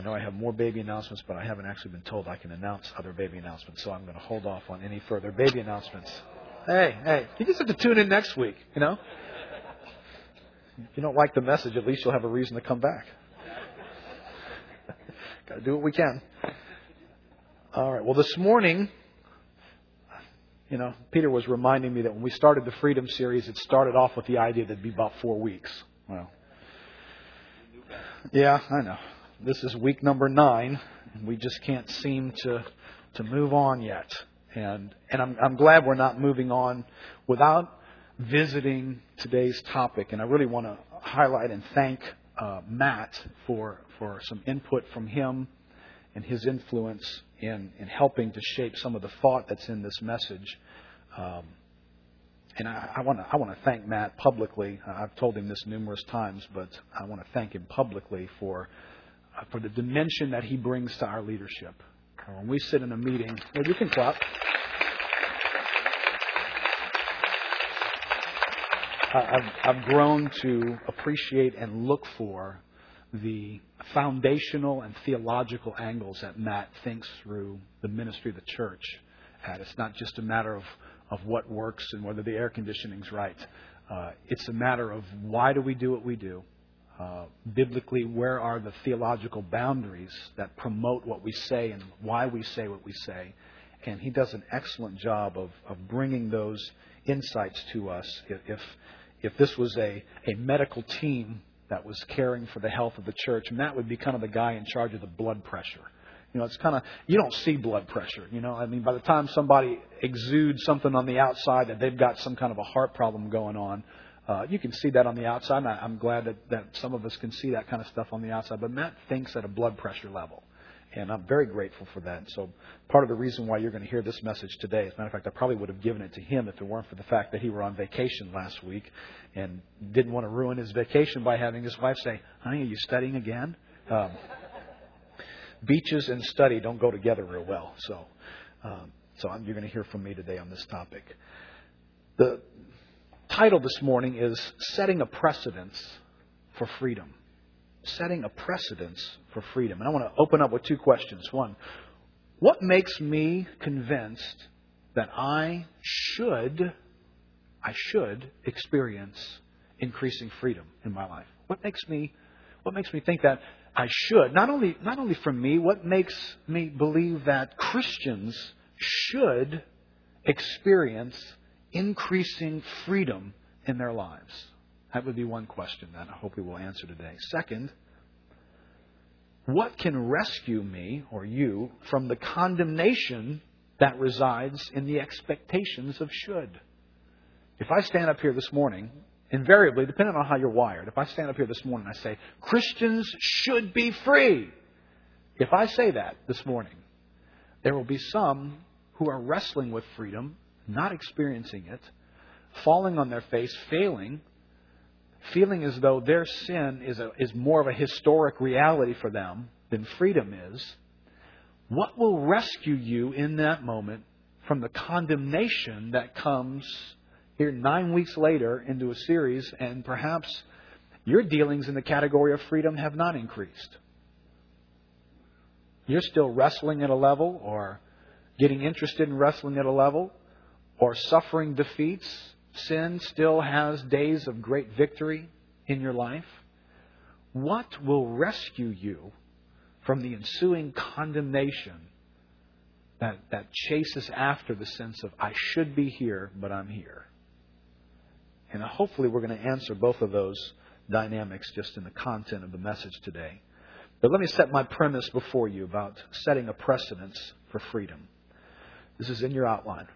I know I have more baby announcements, but I haven't actually been told I can announce other baby announcements, so I'm going to hold off on any further baby announcements. Hey, hey, you just have to tune in next week, you know? If you don't like the message, at least you'll have a reason to come back. Got to do what we can. All right. Well, this morning, you know, Peter was reminding me that when we started the Freedom series, it started off with the idea that it'd be about four weeks. Well, yeah, I know. This is week number nine, and we just can't seem to to move on yet. And and I'm I'm glad we're not moving on without visiting today's topic. And I really want to highlight and thank uh, Matt for for some input from him and his influence in in helping to shape some of the thought that's in this message. Um, and I want to I want to thank Matt publicly. I've told him this numerous times, but I want to thank him publicly for for the dimension that he brings to our leadership. When we sit in a meeting, well, you can clap. I've, I've grown to appreciate and look for the foundational and theological angles that Matt thinks through the ministry of the church at. It's not just a matter of, of what works and whether the air conditioning's right. Uh, it's a matter of why do we do what we do? Uh, biblically, where are the theological boundaries that promote what we say and why we say what we say? And he does an excellent job of, of bringing those insights to us. If, if, this was a, a medical team that was caring for the health of the church, Matt would be kind of the guy in charge of the blood pressure. You know, it's kind of, you don't see blood pressure. You know, I mean, by the time somebody exudes something on the outside that they've got some kind of a heart problem going on, uh, you can see that on the outside. And I, I'm glad that, that some of us can see that kind of stuff on the outside. But Matt thinks at a blood pressure level. And I'm very grateful for that. So part of the reason why you're going to hear this message today, as a matter of fact, I probably would have given it to him if it weren't for the fact that he were on vacation last week and didn't want to ruin his vacation by having his wife say, honey, are you studying again? Um, beaches and study don't go together real well. So, um, so I'm, you're going to hear from me today on this topic. The title this morning is Setting a Precedence for Freedom setting a precedence for freedom. And I want to open up with two questions. One, what makes me convinced that I should, I should experience increasing freedom in my life? What makes me, what makes me think that I should? Not only, not only from me, what makes me believe that Christians should experience increasing freedom in their lives? That would be one question that I hope we will answer today. Second, what can rescue me or you from the condemnation that resides in the expectations of should? If I stand up here this morning, invariably, depending on how you're wired, if I stand up here this morning and I say, Christians should be free, if I say that this morning, there will be some who are wrestling with freedom, not experiencing it, falling on their face, failing, feeling as though their sin is, a, is more of a historic reality for them than freedom is, what will rescue you in that moment from the condemnation that comes here nine weeks later into a series, and perhaps your dealings in the category of freedom have not increased? You're still wrestling at a level, or getting interested in wrestling at a level, or suffering defeats sin still has days of great victory in your life, what will rescue you from the ensuing condemnation that, that chases after the sense of, I should be here, but I'm here? And hopefully, we're going to answer both of those dynamics just in the content of the message today. But let me set my premise before you about setting a precedence for freedom. This is in your outline.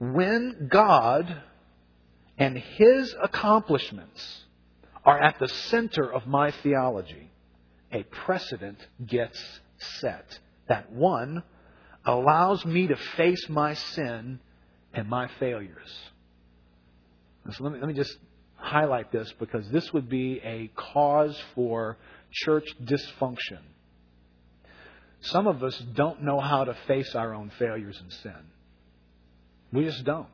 When God and his accomplishments are at the center of my theology, a precedent gets set. That one allows me to face my sin and my failures. So let me, let me just highlight this because this would be a cause for church dysfunction. Some of us don't know how to face our own failures and sin. We just don't.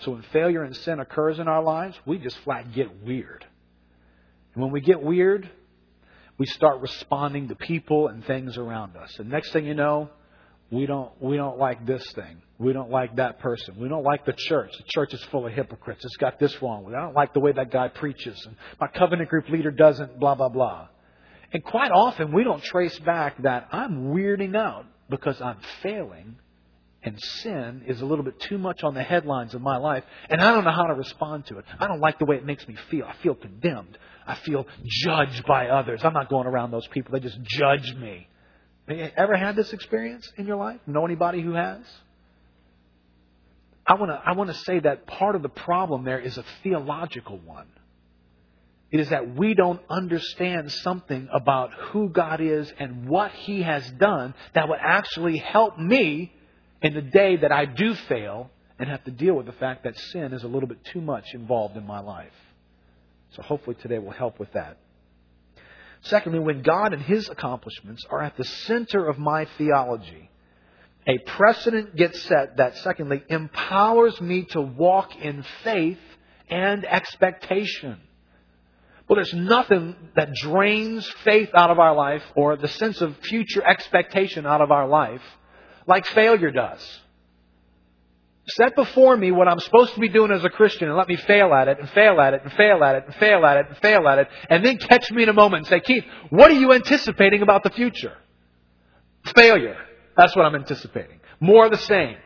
So when failure and sin occurs in our lives, we just flat get weird. And when we get weird, we start responding to people and things around us. And next thing you know, we don't we don't like this thing. We don't like that person. We don't like the church. The church is full of hypocrites. It's got this wrong. I don't like the way that guy preaches. And my covenant group leader doesn't blah blah blah. And quite often we don't trace back that I'm weirding out because I'm failing and sin is a little bit too much on the headlines of my life, and I don't know how to respond to it. I don't like the way it makes me feel. I feel condemned. I feel judged by others. I'm not going around those people. They just judge me. Have you ever had this experience in your life? Know anybody who has? I want to I want to say that part of the problem there is a theological one. It is that we don't understand something about who God is and what He has done that would actually help me in the day that I do fail and have to deal with the fact that sin is a little bit too much involved in my life. So hopefully today will help with that. Secondly, when God and His accomplishments are at the center of my theology, a precedent gets set that, secondly, empowers me to walk in faith and expectation. Well, there's nothing that drains faith out of our life or the sense of future expectation out of our life like failure does. Set before me what I'm supposed to be doing as a Christian and let me fail at it and fail at it and fail at it and fail at it and fail at it and then catch me in a moment and say, Keith, what are you anticipating about the future? Failure. That's what I'm anticipating. More of the same.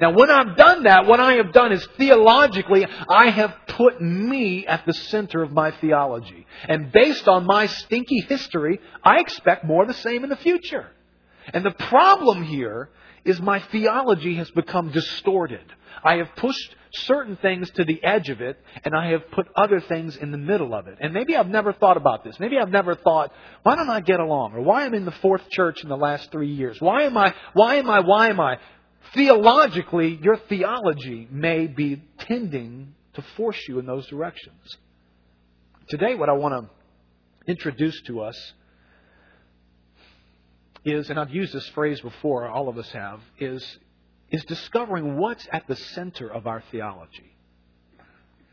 Now, when I've done that, what I have done is theologically, I have put me at the center of my theology. And based on my stinky history, I expect more of the same in the future. And the problem here is my theology has become distorted. I have pushed certain things to the edge of it, and I have put other things in the middle of it. And maybe I've never thought about this. Maybe I've never thought, why don't I get along? Or why am I in the fourth church in the last three years? Why am I, why am I, why am I? Theologically, your theology may be tending to force you in those directions. Today, what I want to introduce to us is, and I've used this phrase before, all of us have, is, is discovering what's at the center of our theology.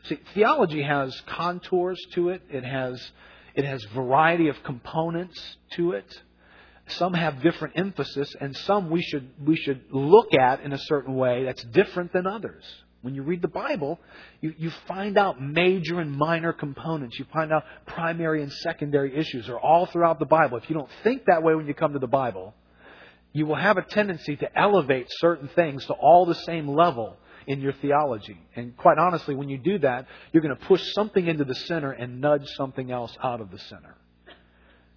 See, theology has contours to it. It has, it has variety of components to it. Some have different emphasis, and some we should, we should look at in a certain way that's different than others. When you read the Bible, you, you find out major and minor components. You find out primary and secondary issues are all throughout the Bible. If you don't think that way when you come to the Bible, you will have a tendency to elevate certain things to all the same level in your theology. And quite honestly, when you do that, you're going to push something into the center and nudge something else out of the center.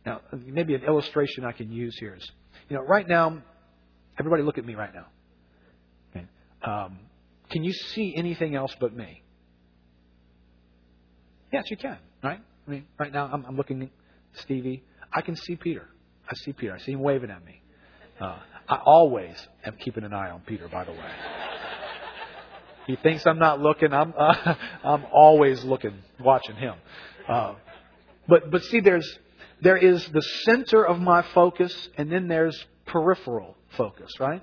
Now, maybe an illustration I can use here is, you know, right now, everybody look at me right now. Okay. Um, can you see anything else but me? Yes, you can, right? I mean, right now I'm, I'm looking at Stevie. I can see Peter. I see Peter. I see him waving at me. Uh, I always am keeping an eye on Peter, by the way. he thinks I'm not looking. I'm uh, I'm always looking, watching him. Uh, but but see, there's there is the center of my focus, and then there's peripheral focus, right?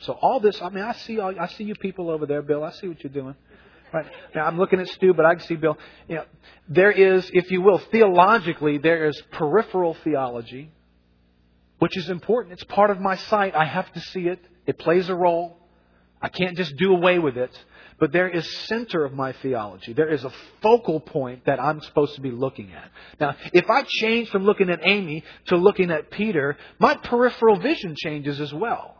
So all this, I mean, I see all, I see you people over there, Bill. I see what you're doing. Right now, I'm looking at Stu, but I can see Bill. You know, there is, if you will, theologically, there is peripheral theology, which is important. It's part of my sight. I have to see it. It plays a role. I can't just do away with it. But there is center of my theology. There is a focal point that I'm supposed to be looking at. Now, if I change from looking at Amy to looking at Peter, my peripheral vision changes as well.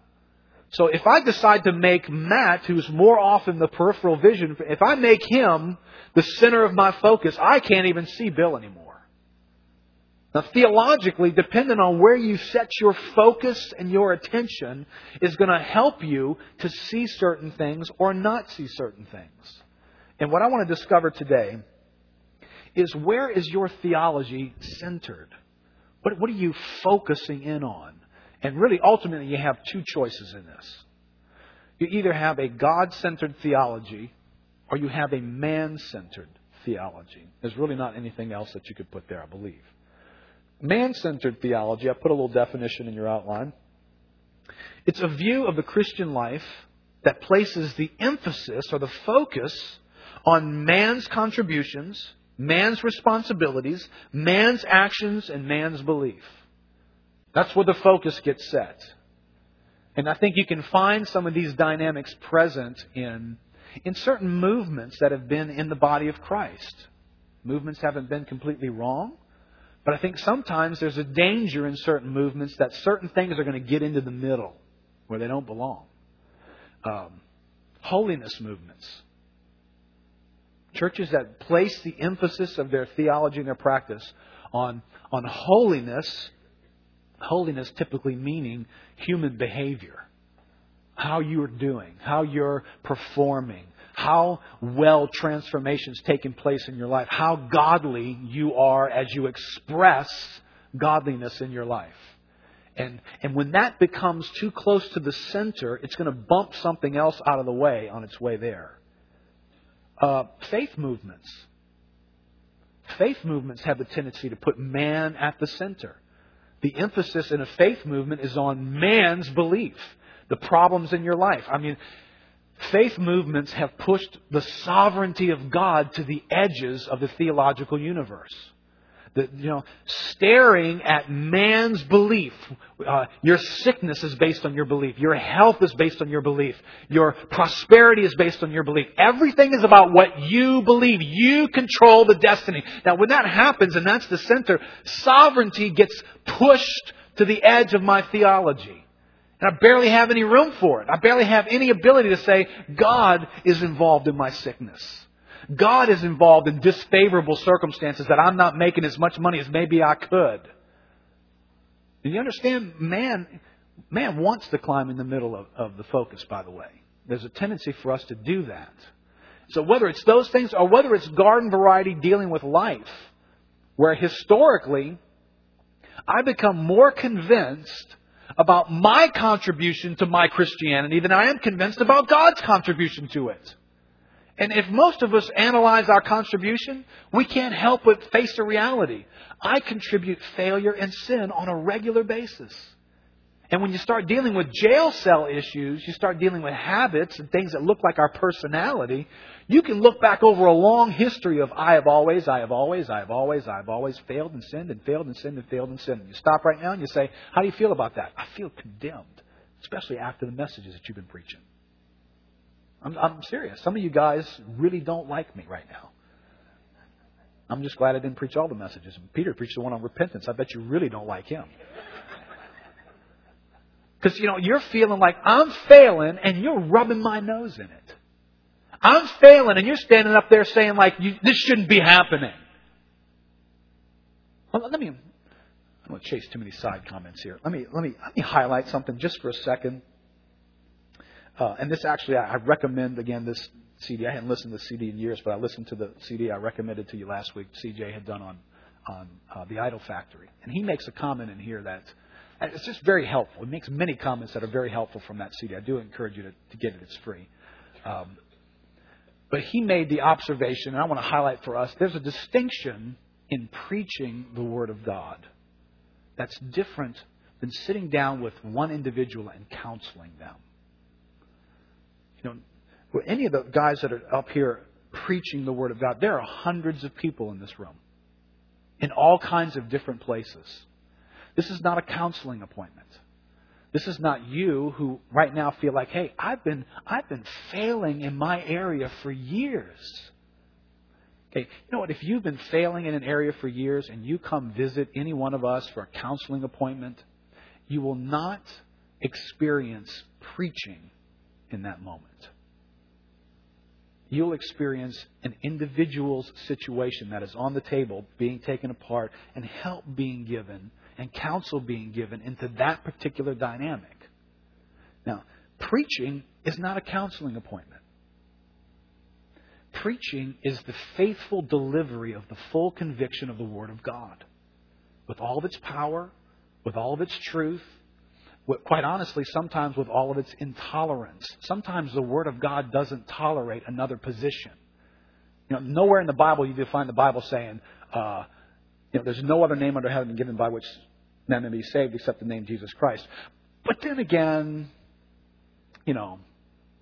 So if I decide to make Matt, who's more often the peripheral vision, if I make him the center of my focus, I can't even see Bill anymore. Now, theologically, depending on where you set your focus and your attention, is going to help you to see certain things or not see certain things. And what I want to discover today is where is your theology centered? What, what are you focusing in on? And really, ultimately, you have two choices in this. You either have a God centered theology or you have a man centered theology. There's really not anything else that you could put there, I believe. Man centered theology, I put a little definition in your outline. It's a view of the Christian life that places the emphasis or the focus on man's contributions, man's responsibilities, man's actions, and man's belief. That's where the focus gets set. And I think you can find some of these dynamics present in, in certain movements that have been in the body of Christ. Movements haven't been completely wrong, but I think sometimes there's a danger in certain movements that certain things are going to get into the middle where they don't belong. Um, holiness movements. Churches that place the emphasis of their theology and their practice on, on holiness Holiness typically meaning human behavior. How you're doing, how you're performing, how well transformation's taking place in your life, how godly you are as you express godliness in your life. And, and when that becomes too close to the center, it's going to bump something else out of the way on its way there. Uh, faith movements. Faith movements have the tendency to put man at the center the emphasis in a faith movement is on man's belief, the problems in your life. I mean, faith movements have pushed the sovereignty of God to the edges of the theological universe. The, you know, staring at man's belief. Uh, your sickness is based on your belief. Your health is based on your belief. Your prosperity is based on your belief. Everything is about what you believe. You control the destiny. Now, when that happens, and that's the center, sovereignty gets pushed to the edge of my theology. And I barely have any room for it. I barely have any ability to say, God is involved in my sickness. God is involved in disfavorable circumstances that I'm not making as much money as maybe I could. Do you understand? Man, man wants to climb in the middle of, of the focus, by the way. There's a tendency for us to do that. So whether it's those things or whether it's garden variety dealing with life, where historically I become more convinced about my contribution to my Christianity than I am convinced about God's contribution to it. And if most of us analyze our contribution, we can't help but face the reality. I contribute failure and sin on a regular basis. And when you start dealing with jail cell issues, you start dealing with habits and things that look like our personality, you can look back over a long history of I have always, I have always, I have always, I have always failed and sinned and failed and sinned and failed and sinned. And you stop right now and you say, How do you feel about that? I feel condemned, especially after the messages that you've been preaching. I'm, I'm serious. Some of you guys really don't like me right now. I'm just glad I didn't preach all the messages. Peter preached the one on repentance. I bet you really don't like him. Because, you know, you're feeling like I'm failing and you're rubbing my nose in it. I'm failing and you're standing up there saying like, this shouldn't be happening. Well, let me, I don't want to chase too many side comments here. Let me, let me, let me highlight something just for a second. Uh, and this actually, I, I recommend again this CD. I hadn't listened to the CD in years, but I listened to the CD I recommended to you last week. CJ had done on on uh, the Idol Factory, and he makes a comment in here that it's just very helpful. He makes many comments that are very helpful from that CD. I do encourage you to, to get it; it's free. Um, but he made the observation, and I want to highlight for us: there's a distinction in preaching the Word of God that's different than sitting down with one individual and counseling them. You know, any of the guys that are up here preaching the Word of God, there are hundreds of people in this room in all kinds of different places. This is not a counseling appointment. This is not you who right now feel like, hey, I've been, I've been failing in my area for years. Okay, you know what? If you've been failing in an area for years and you come visit any one of us for a counseling appointment, you will not experience preaching in that moment. You'll experience an individual's situation that is on the table being taken apart and help being given and counsel being given into that particular dynamic. Now, preaching is not a counseling appointment. Preaching is the faithful delivery of the full conviction of the Word of God with all of its power, with all of its truth, quite honestly, sometimes with all of its intolerance. Sometimes the Word of God doesn't tolerate another position. You know, nowhere in the Bible you find the Bible saying, uh, you know, there's no other name under heaven given by which men may be saved except the name Jesus Christ. But then again, you know,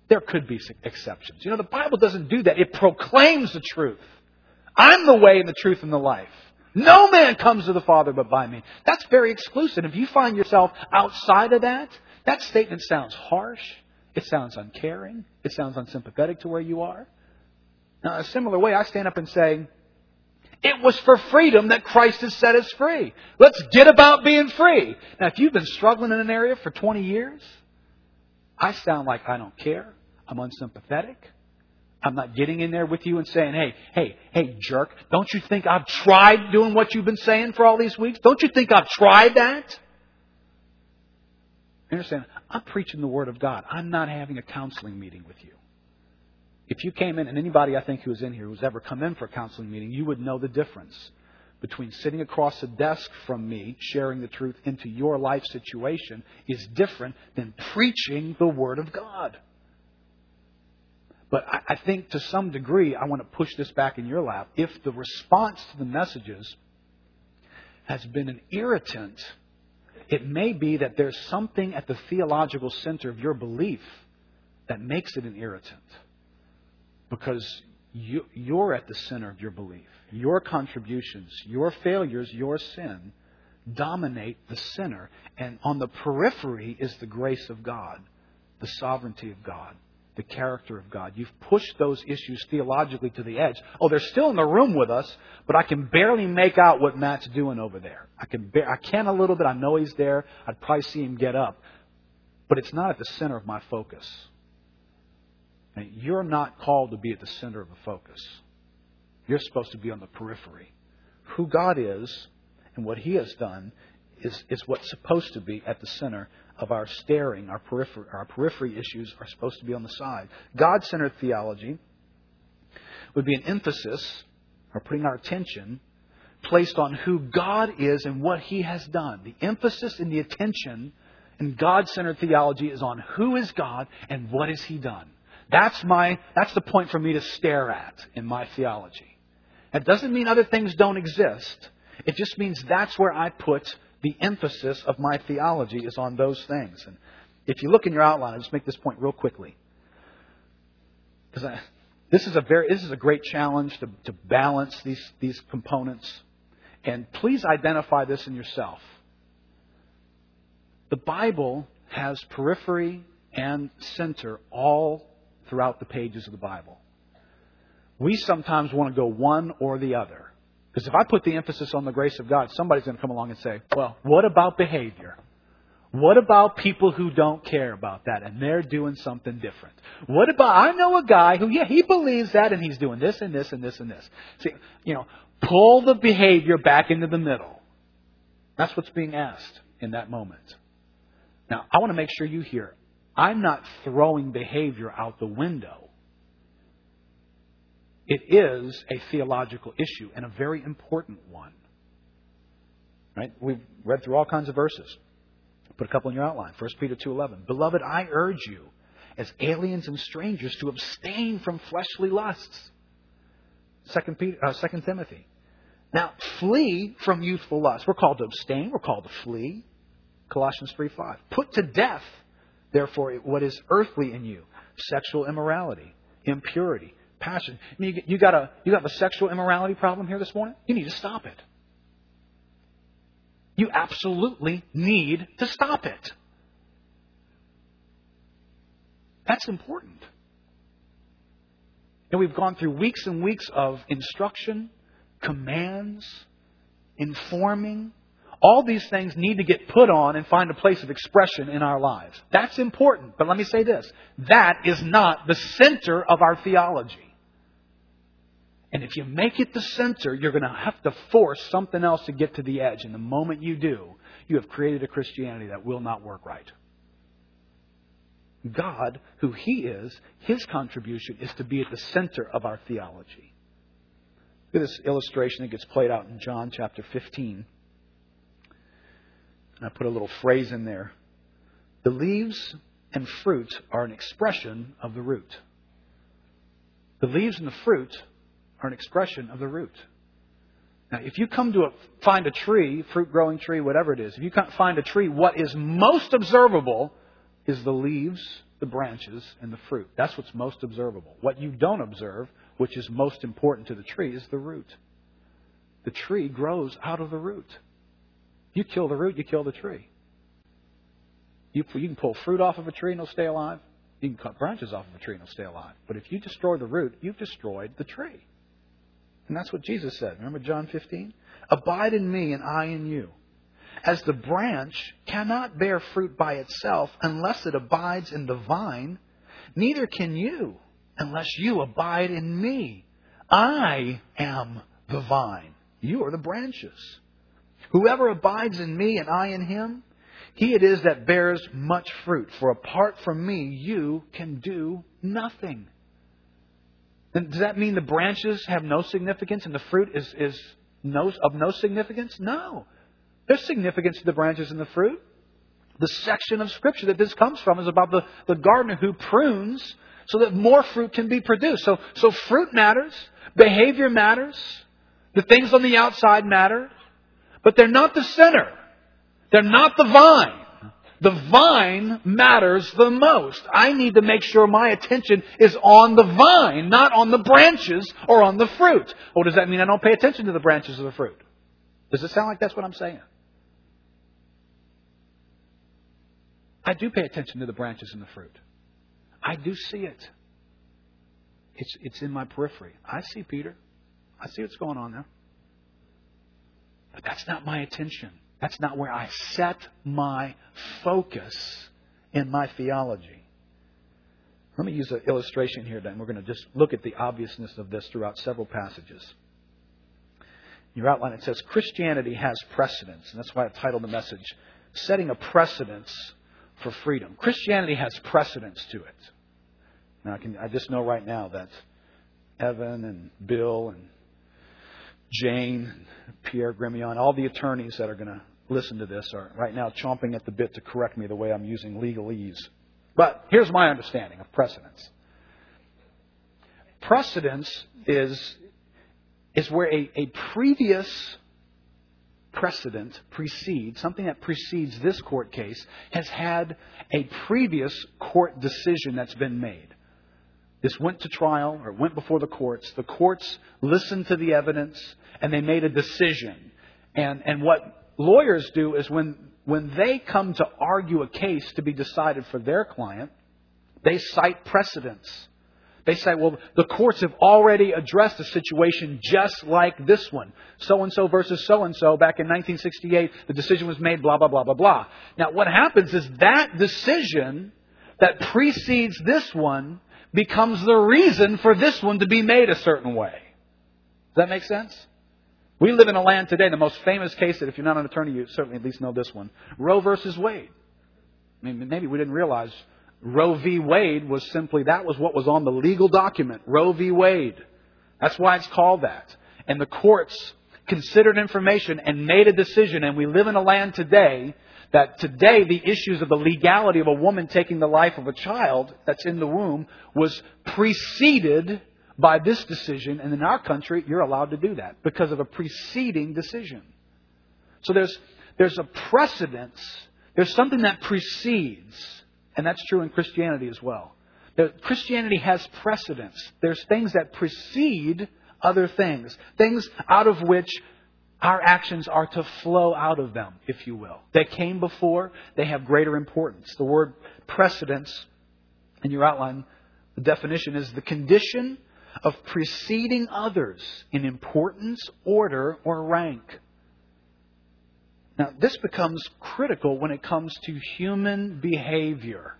there could be exceptions. You know, the Bible doesn't do that. It proclaims the truth. I'm the way and the truth and the life. No man comes to the Father but by me. That's very exclusive. If you find yourself outside of that, that statement sounds harsh. It sounds uncaring. It sounds unsympathetic to where you are. Now, in a similar way, I stand up and say, it was for freedom that Christ has set us free. Let's get about being free. Now, if you've been struggling in an area for 20 years, I sound like I don't care. I'm unsympathetic. I'm not getting in there with you and saying, hey, hey, hey, jerk, don't you think I've tried doing what you've been saying for all these weeks? Don't you think I've tried that? You understand? I'm preaching the Word of God. I'm not having a counseling meeting with you. If you came in, and anybody I think who's in here who's ever come in for a counseling meeting, you would know the difference between sitting across a desk from me, sharing the truth into your life situation, is different than preaching the Word of God. But I, think to some degree, I want to push this back in your lap. If the response to the messages has been an irritant, it may be that there's something at the theological center of your belief that makes it an irritant because you, you're at the center of your belief. Your contributions, your failures, your sin dominate the center. And on the periphery is the grace of God, the sovereignty of God, the character of God. You've pushed those issues theologically to the edge. Oh, they're still in the room with us, but I can barely make out what Matt's doing over there. I can, I can a little bit. I know he's there. I'd probably see him get up. But it's not at the center of my focus. And You're not called to be at the center of the focus. You're supposed to be on the periphery. Who God is and what He has done is, is what's supposed to be at the center of our staring. Our periphery, our periphery issues are supposed to be on the side. God centered theology would be an emphasis or putting our attention placed on who God is and what He has done. The emphasis and the attention in God centered theology is on who is God and what has He done. That's my, that's the point for me to stare at in my theology. That doesn't mean other things don't exist. It just means that's where I put the emphasis of my theology is on those things. And if you look in your outline, I'll just make this point real quickly. Because this is a very, this is a great challenge to, to balance these, these components. And please identify this in yourself. The Bible has periphery and center all throughout the pages of the Bible. We sometimes want to go one or the other. Because if I put the emphasis on the grace of God, somebody's going to come along and say, well, what about behavior? What about people who don't care about that and they're doing something different? What about, I know a guy who, yeah, he believes that and he's doing this and this and this and this. See, you know, pull the behavior back into the middle. That's what's being asked in that moment. Now, I want to make sure you hear I'm not throwing behavior out the window. It is a theological issue and a very important one. Right? We've read through all kinds of verses. Put a couple in your outline. 1 Peter 2:11. Beloved, I urge you as aliens and strangers to abstain from fleshly lusts. 2 Peter, uh, 2 Timothy. Now, flee from youthful lust. We're called to abstain. We're called to flee. Colossians 3:5. Put to death Therefore, what is earthly in you? Sexual immorality, impurity, passion. I mean, you got a you got a sexual immorality problem here this morning. You need to stop it. You absolutely need to stop it. That's important. And we've gone through weeks and weeks of instruction, commands, informing, all these things need to get put on and find a place of expression in our lives. That's important. But let me say this that is not the center of our theology. And if you make it the center, you're going to have to force something else to get to the edge. And the moment you do, you have created a Christianity that will not work right. God, who He is, His contribution is to be at the center of our theology. Look at this illustration that gets played out in John chapter 15. And I put a little phrase in there. The leaves and fruit are an expression of the root. The leaves and the fruit are an expression of the root. Now, if you come to a, find a tree, fruit growing tree, whatever it is, if you find a tree, what is most observable is the leaves, the branches, and the fruit. That's what's most observable. What you don't observe, which is most important to the tree, is the root. The tree grows out of the root. You kill the root, you kill the tree. You, you can pull fruit off of a tree and it'll stay alive. You can cut branches off of a tree and it'll stay alive. But if you destroy the root, you've destroyed the tree. And that's what Jesus said. Remember John 15? Abide in me and I in you. As the branch cannot bear fruit by itself unless it abides in the vine, neither can you unless you abide in me. I am the vine. You are the branches. Whoever abides in me and I in him, he it is that bears much fruit. For apart from me, you can do nothing. Then does that mean the branches have no significance and the fruit is, is no, of no significance? No. There's significance to the branches and the fruit. The section of Scripture that this comes from is about the, the gardener who prunes so that more fruit can be produced. So, so fruit matters, behavior matters, the things on the outside matter, but they're not the center. They're not the vine. The vine matters the most. I need to make sure my attention is on the vine, not on the branches or on the fruit. Or does that mean I don't pay attention to the branches or the fruit? Does it sound like that's what I'm saying? I do pay attention to the branches and the fruit. I do see it. It's, it's in my periphery. I see Peter. I see what's going on there. But that's not my attention. That's not where I set my focus in my theology. Let me use an illustration here, then. We're going to just look at the obviousness of this throughout several passages. In your outline, it says Christianity has precedence, and that's why I titled the message Setting a Precedence for Freedom. Christianity has precedence to it. Now, I, can, I just know right now that Evan and Bill and Jane, Pierre Grimion, all the attorneys that are going to listen to this are right now chomping at the bit to correct me the way I'm using legalese. But here's my understanding of precedence. Precedence is, is where a, a previous precedent precedes, something that precedes this court case, has had a previous court decision that's been made. This went to trial or went before the courts. The courts listened to the evidence and they made a decision. And, and what lawyers do is when, when they come to argue a case to be decided for their client, they cite precedents. They say, well, the courts have already addressed a situation just like this one. So and so versus so and so back in 1968, the decision was made, blah, blah, blah, blah, blah. Now, what happens is that decision that precedes this one becomes the reason for this one to be made a certain way. Does that make sense? We live in a land today, the most famous case that if you're not an attorney, you certainly at least know this one. Roe versus Wade. I mean, maybe we didn't realize Roe v. Wade was simply, that was what was on the legal document. Roe v. Wade. That's why it's called that. And the courts considered information and made a decision, and we live in a land today that today the issues of the legality of a woman taking the life of a child that's in the womb was preceded by this decision, and in our country, you're allowed to do that because of a preceding decision. So there's, there's a precedence, there's something that precedes, and that's true in Christianity as well. Christianity has precedence. There's things that precede other things, things out of which our actions are to flow out of them, if you will. They came before, they have greater importance. The word precedence in your outline, the definition is the condition of preceding others in importance, order, or rank. Now, this becomes critical when it comes to human behavior.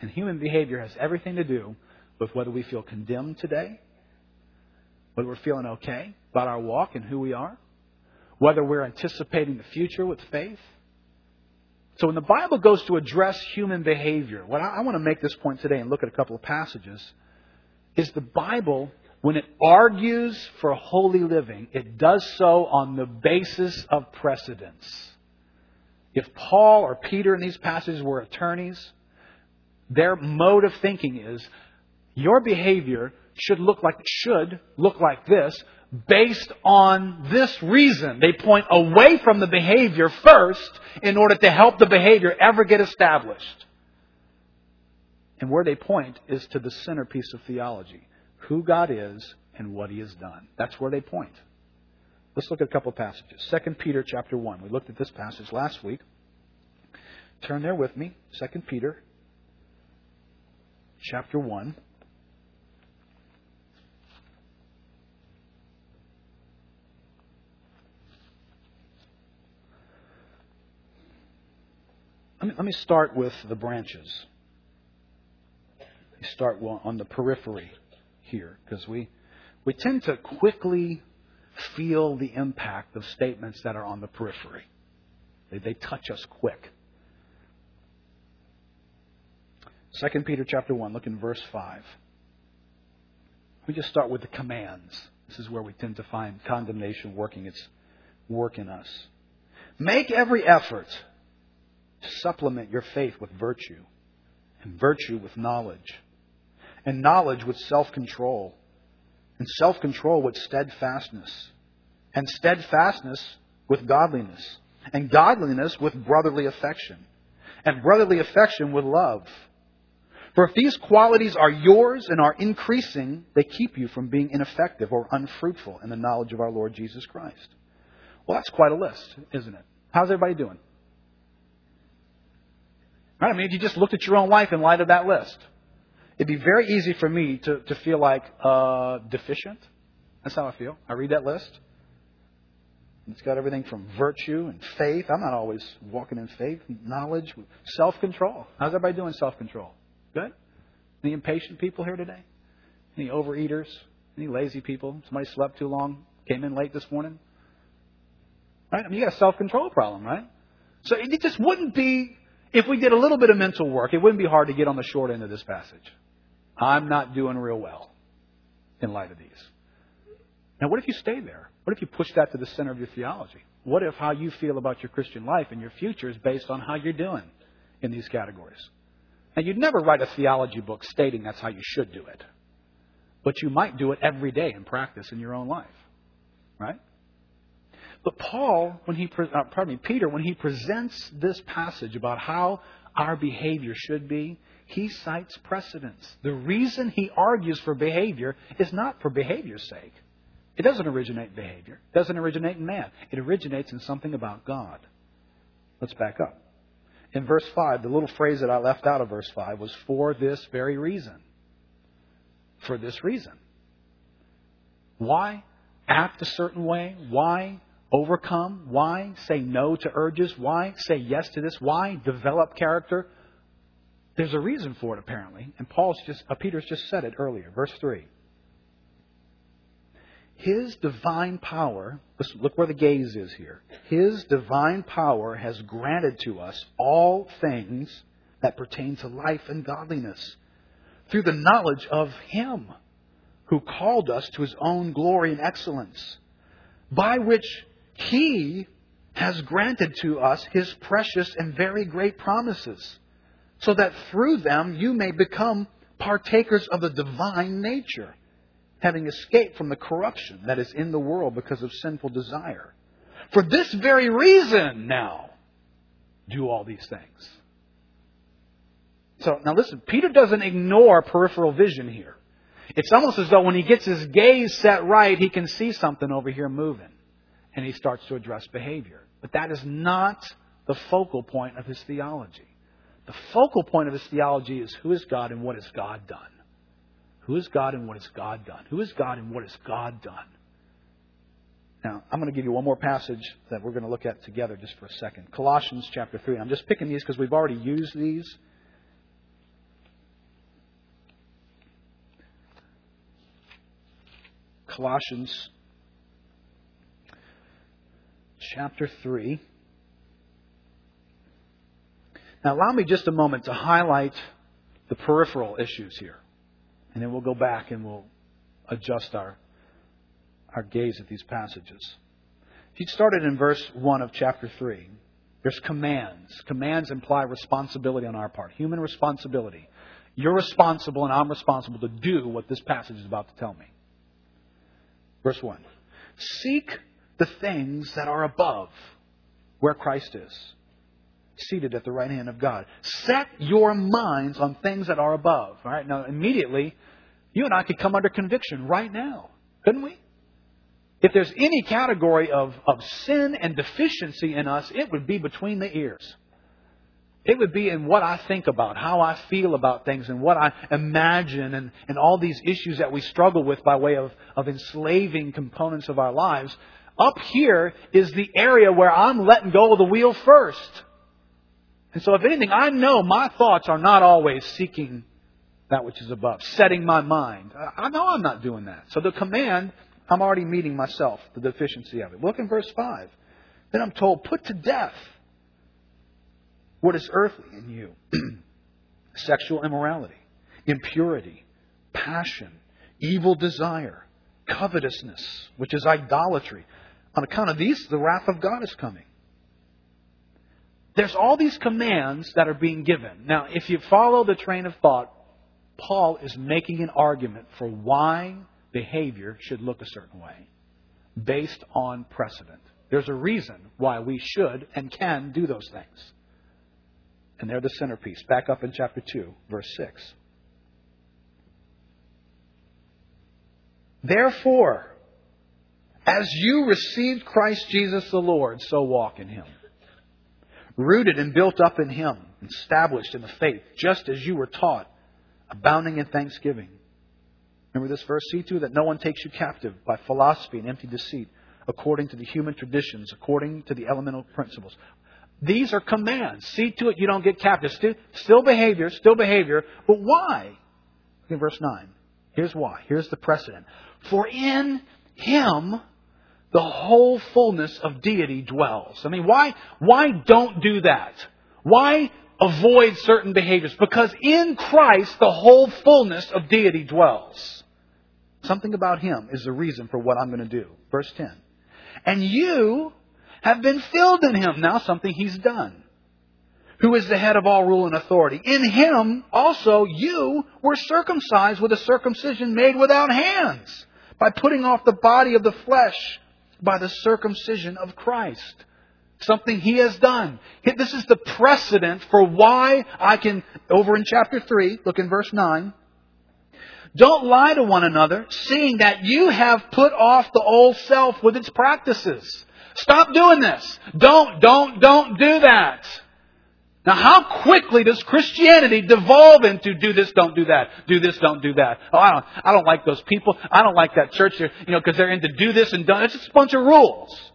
And human behavior has everything to do with whether we feel condemned today whether we're feeling okay about our walk and who we are, whether we're anticipating the future with faith. So when the Bible goes to address human behavior, what I, I want to make this point today and look at a couple of passages, is the Bible, when it argues for holy living, it does so on the basis of precedence. If Paul or Peter in these passages were attorneys, their mode of thinking is your behavior should look like should look like this based on this reason. They point away from the behavior first in order to help the behavior ever get established. And where they point is to the centerpiece of theology who God is and what he has done. That's where they point. Let's look at a couple of passages. 2 Peter chapter 1. We looked at this passage last week. Turn there with me. 2 Peter chapter 1. Let me, let me start with the branches. Start on the periphery here because we, we tend to quickly feel the impact of statements that are on the periphery. They, they touch us quick. 2 Peter chapter 1, look in verse 5. We just start with the commands. This is where we tend to find condemnation working its work in us. Make every effort to supplement your faith with virtue, and virtue with knowledge, and knowledge with self control, and self control with steadfastness, and steadfastness with godliness, and godliness with brotherly affection, and brotherly affection with love. For if these qualities are yours and are increasing, they keep you from being ineffective or unfruitful in the knowledge of our Lord Jesus Christ. Well, that's quite a list, isn't it? How's everybody doing? Right? I mean, if you just looked at your own life in light of that list, it'd be very easy for me to, to feel like uh, deficient. That's how I feel. I read that list. It's got everything from virtue and faith. I'm not always walking in faith, knowledge, self control. How's everybody doing self control? Good? Any impatient people here today? Any overeaters? Any lazy people? Somebody slept too long? Came in late this morning? Right? I mean, you got a self control problem, right? So it just wouldn't be if we did a little bit of mental work, it wouldn't be hard to get on the short end of this passage. I'm not doing real well in light of these. Now, what if you stay there? What if you push that to the center of your theology? What if how you feel about your Christian life and your future is based on how you're doing in these categories? Now, you'd never write a theology book stating that's how you should do it. But you might do it every day in practice in your own life. Right? But Paul, when he, uh, pardon me, Peter, when he presents this passage about how our behavior should be, he cites precedents. The reason he argues for behavior is not for behavior's sake. It doesn't originate in behavior. It doesn't originate in man. It originates in something about God. Let's back up. In verse 5, the little phrase that I left out of verse 5 was for this very reason. For this reason. Why act a certain way? Why overcome? Why say no to urges? Why say yes to this? Why develop character? There's a reason for it, apparently. And Paul's just, uh, Peter's just said it earlier. Verse 3. His divine power, look where the gaze is here. His divine power has granted to us all things that pertain to life and godliness through the knowledge of Him who called us to His own glory and excellence, by which he has granted to us His precious and very great promises, so that through them you may become partakers of the divine nature, having escaped from the corruption that is in the world because of sinful desire. For this very reason, now, do all these things. So, now listen, Peter doesn't ignore peripheral vision here. It's almost as though when he gets his gaze set right, he can see something over here moving and he starts to address behavior. But that is not the focal point of his theology. The focal point of his theology is who is God and what has God done? Who is God and what has God done? Who is God and what has God done? Now, I'm going to give you one more passage that we're going to look at together just for a second. Colossians chapter 3. I'm just picking these because we've already used these. Colossians chapter 3. Now, allow me just a moment to highlight the peripheral issues here. And then we'll go back and we'll adjust our, our gaze at these passages. If you started in verse 1 of chapter 3, there's commands. Commands imply responsibility on our part, human responsibility. You're responsible and I'm responsible to do what this passage is about to tell me. Verse 1 Seek the things that are above, where Christ is, seated at the right hand of God. Set your minds on things that are above. All right? Now, immediately, you and I could come under conviction right now, couldn't we? If there's any category of, of sin and deficiency in us, it would be between the ears. It would be in what I think about, how I feel about things, and what I imagine, and, and all these issues that we struggle with by way of, of enslaving components of our lives. Up here is the area where I'm letting go of the wheel first. And so, if anything, I know my thoughts are not always seeking that which is above, setting my mind. I know I'm not doing that. So, the command, I'm already meeting myself, the deficiency of it. Look in verse 5. Then I'm told, put to death what is earthly in you sexual immorality, impurity, passion, evil desire, covetousness, which is idolatry. On account of these, the wrath of God is coming. There's all these commands that are being given. Now, if you follow the train of thought, Paul is making an argument for why behavior should look a certain way based on precedent. There's a reason why we should and can do those things. And they're the centerpiece. Back up in chapter 2, verse 6. Therefore, as you received Christ Jesus the Lord, so walk in him rooted and built up in Him, established in the faith, just as you were taught, abounding in thanksgiving. Remember this verse, see to that no one takes you captive by philosophy and empty deceit, according to the human traditions, according to the elemental principles. These are commands. See to it you don't get captive. Still, still behavior, still behavior. But why? in verse 9. Here's why. Here's the precedent. For in Him the whole fullness of deity dwells. I mean, why, why don't do that? Why avoid certain behaviors? Because in Christ, the whole fullness of deity dwells. Something about Him is the reason for what I'm going to do. Verse 10. And you have been filled in Him. Now something He's done. Who is the head of all rule and authority. In Him also you were circumcised with a circumcision made without hands by putting off the body of the flesh by the circumcision of Christ. Something he has done. This is the precedent for why I can, over in chapter 3, look in verse 9. Don't lie to one another, seeing that you have put off the old self with its practices. Stop doing this. Don't, don't, don't do that. Now, how quickly does Christianity devolve into do this, don't do that, do this, don't do that? Oh, I don't, I don't like those people. I don't like that church, you know, because they're into do this and don't. It's just a bunch of rules.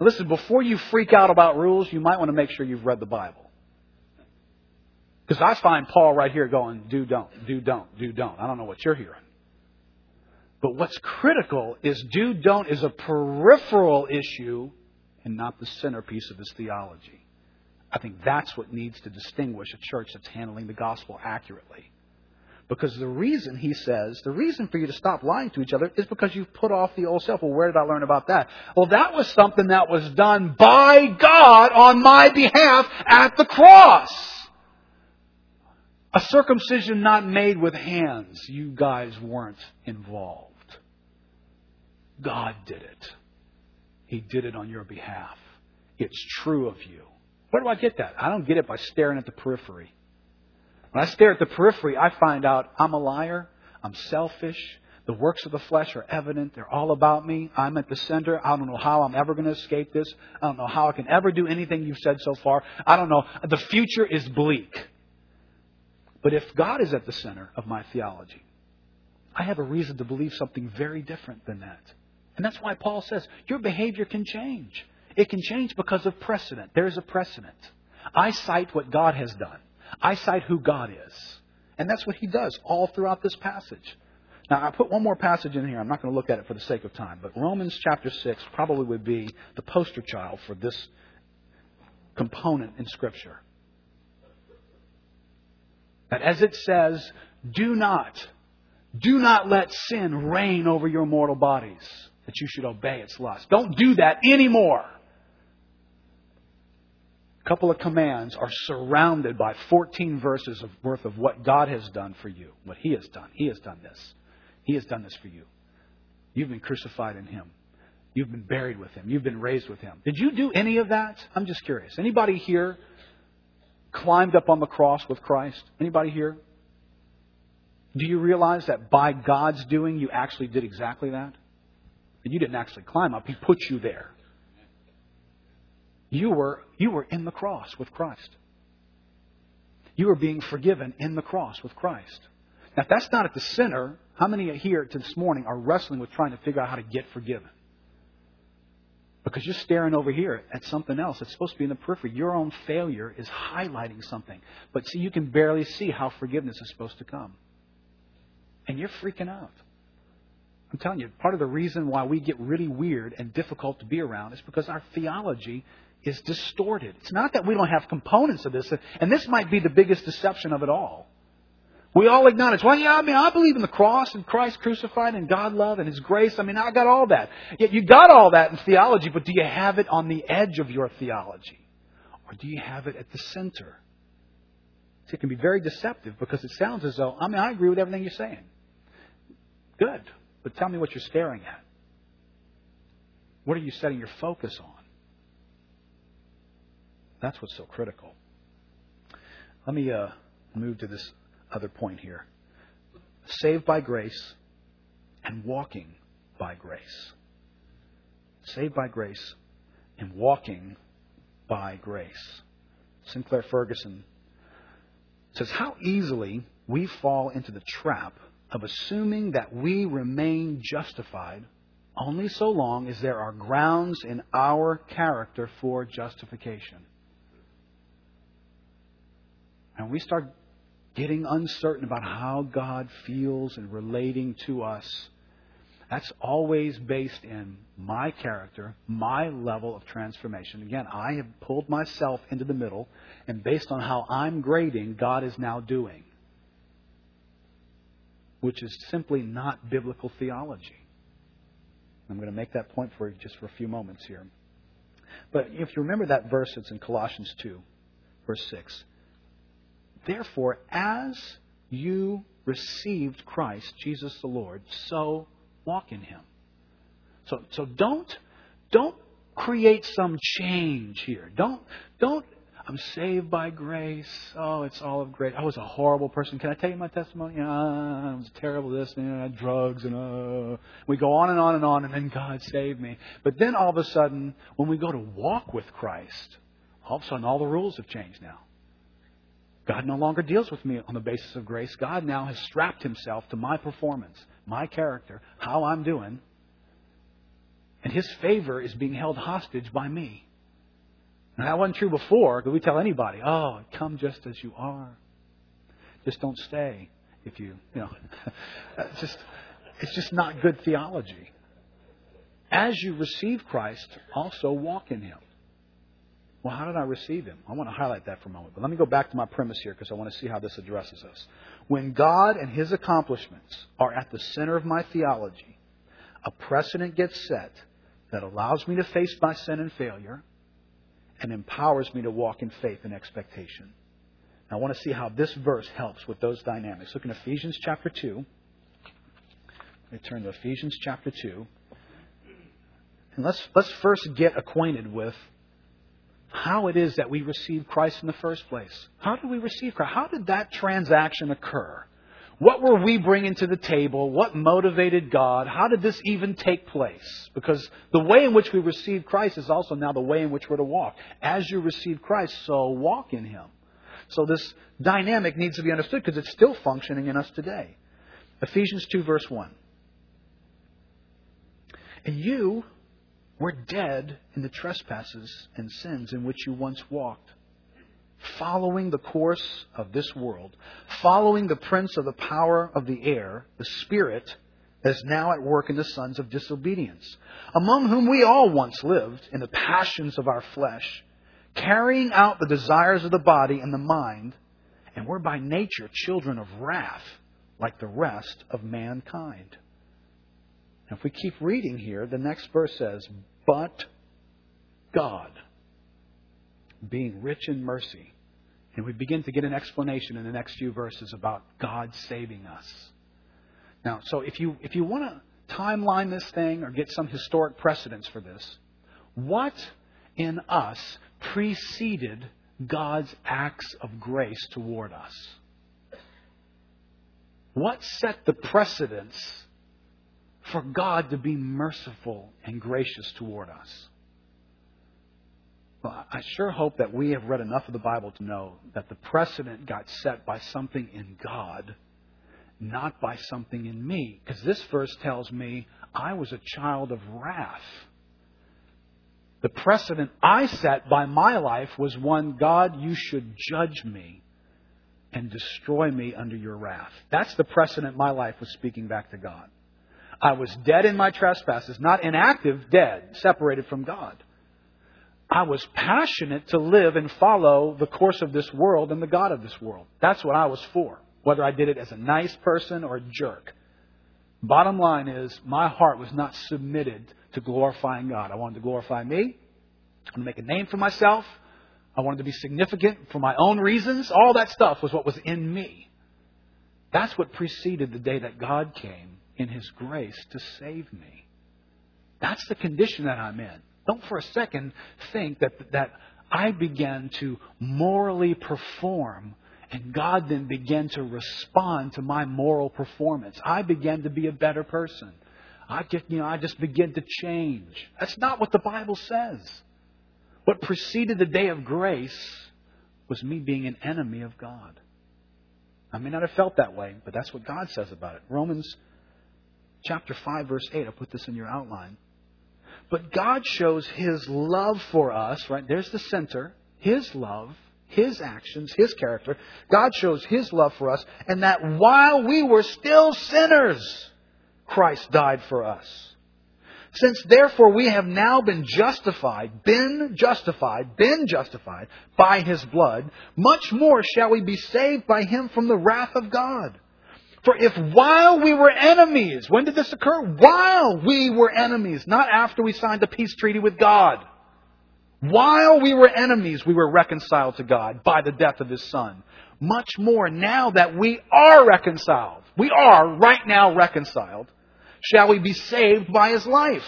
Listen, before you freak out about rules, you might want to make sure you've read the Bible. Because I find Paul right here going, do, don't, do, don't, do, don't. I don't know what you're hearing. But what's critical is do, don't is a peripheral issue and not the centerpiece of his theology. I think that's what needs to distinguish a church that's handling the gospel accurately. Because the reason, he says, the reason for you to stop lying to each other is because you've put off the old self. Well, where did I learn about that? Well, that was something that was done by God on my behalf at the cross. A circumcision not made with hands. You guys weren't involved. God did it. He did it on your behalf. It's true of you. Where do I get that? I don't get it by staring at the periphery. When I stare at the periphery, I find out I'm a liar, I'm selfish, the works of the flesh are evident, they're all about me, I'm at the center, I don't know how I'm ever going to escape this, I don't know how I can ever do anything you've said so far, I don't know, the future is bleak. But if God is at the center of my theology, I have a reason to believe something very different than that. And that's why Paul says your behavior can change. It can change because of precedent. There is a precedent. I cite what God has done. I cite who God is. And that's what he does all throughout this passage. Now, I put one more passage in here. I'm not going to look at it for the sake of time, but Romans chapter 6 probably would be the poster child for this component in Scripture. That as it says, do not, do not let sin reign over your mortal bodies, that you should obey its lust. Don't do that anymore couple of commands are surrounded by 14 verses of worth of what God has done for you, what He has done. He has done this. He has done this for you. You've been crucified in Him. You've been buried with Him. You've been raised with Him. Did you do any of that? I'm just curious. Anybody here climbed up on the cross with Christ? Anybody here? Do you realize that by God's doing, you actually did exactly that? And you didn't actually climb up, He put you there. You were, you were in the cross with Christ. You were being forgiven in the cross with Christ. Now, if that's not at the center, how many here this morning are wrestling with trying to figure out how to get forgiven? Because you're staring over here at something else that's supposed to be in the periphery. Your own failure is highlighting something. But see, you can barely see how forgiveness is supposed to come. And you're freaking out. I'm telling you, part of the reason why we get really weird and difficult to be around is because our theology is distorted. It's not that we don't have components of this, and this might be the biggest deception of it all. We all acknowledge, well, yeah, I mean, I believe in the cross and Christ crucified and God love and His grace. I mean, I got all that. Yet you got all that in theology, but do you have it on the edge of your theology? Or do you have it at the center? See, it can be very deceptive because it sounds as though, I mean, I agree with everything you're saying. Good. But tell me what you're staring at. What are you setting your focus on? That's what's so critical. Let me uh, move to this other point here. Saved by grace and walking by grace. Saved by grace and walking by grace. Sinclair Ferguson says, How easily we fall into the trap of assuming that we remain justified only so long as there are grounds in our character for justification. And we start getting uncertain about how God feels and relating to us, that's always based in my character, my level of transformation. Again, I have pulled myself into the middle, and based on how I'm grading, God is now doing which is simply not biblical theology. I'm going to make that point for you just for a few moments here. But if you remember that verse, it's in Colossians 2, verse 6. Therefore, as you received Christ, Jesus the Lord, so walk in him. So, so don't, don't create some change here. Don't, don't I'm saved by grace. Oh, it's all of grace. I was a horrible person. Can I tell you my testimony? Uh, I was terrible this and I had drugs and uh. We go on and on and on, and then God saved me. But then all of a sudden, when we go to walk with Christ, all of a sudden all the rules have changed now. God no longer deals with me on the basis of grace. God now has strapped himself to my performance, my character, how I'm doing. And his favor is being held hostage by me. And that wasn't true before, Could we tell anybody, oh, come just as you are. Just don't stay if you, you know. it's just, it's just not good theology. As you receive Christ, also walk in Him. Well, how did I receive Him? I want to highlight that for a moment. But let me go back to my premise here because I want to see how this addresses us. When God and His accomplishments are at the center of my theology, a precedent gets set that allows me to face my sin and failure and empowers me to walk in faith and expectation. Now, I want to see how this verse helps with those dynamics. Look in Ephesians chapter 2. Let me turn to Ephesians chapter 2. And let's, let's first get acquainted with how it is that we receive Christ in the first place. How did we receive Christ? How did that transaction occur? What were we bringing to the table? What motivated God? How did this even take place? Because the way in which we receive Christ is also now the way in which we're to walk. As you receive Christ, so walk in Him. So this dynamic needs to be understood because it's still functioning in us today. Ephesians 2, verse 1. And you were dead in the trespasses and sins in which you once walked following the course of this world, following the prince of the power of the air, the Spirit that is now at work in the sons of disobedience, among whom we all once lived in the passions of our flesh, carrying out the desires of the body and the mind, and were by nature children of wrath, like the rest of mankind. Now, if we keep reading here, the next verse says, But God being rich in mercy. And we begin to get an explanation in the next few verses about God saving us. Now, so if you, if you want to timeline this thing or get some historic precedence for this, what in us preceded God's acts of grace toward us? What set the precedence for God to be merciful and gracious toward us? Well, I sure hope that we have read enough of the Bible to know that the precedent got set by something in God, not by something in me. Because this verse tells me I was a child of wrath. The precedent I set by my life was one God, you should judge me and destroy me under your wrath. That's the precedent my life was speaking back to God. I was dead in my trespasses, not inactive, dead, separated from God. I was passionate to live and follow the course of this world and the God of this world. That's what I was for, whether I did it as a nice person or a jerk. Bottom line is, my heart was not submitted to glorifying God. I wanted to glorify me. I wanted to make a name for myself. I wanted to be significant for my own reasons. All that stuff was what was in me. That's what preceded the day that God came in His grace to save me. That's the condition that I'm in. Don't for a second think that, that I began to morally perform and God then began to respond to my moral performance. I began to be a better person. I get, you know, I just begin to change. That's not what the Bible says. What preceded the day of grace was me being an enemy of God. I may not have felt that way, but that's what God says about it. Romans chapter 5 verse 8, I'll put this in your outline. But God shows His love for us, right? There's the center. His love, His actions, His character. God shows His love for us, and that while we were still sinners, Christ died for us. Since therefore we have now been justified, been justified, been justified by His blood, much more shall we be saved by Him from the wrath of God. For if while we were enemies, when did this occur? While we were enemies, not after we signed a peace treaty with God. While we were enemies, we were reconciled to God by the death of His Son. Much more now that we are reconciled, we are right now reconciled, shall we be saved by His life.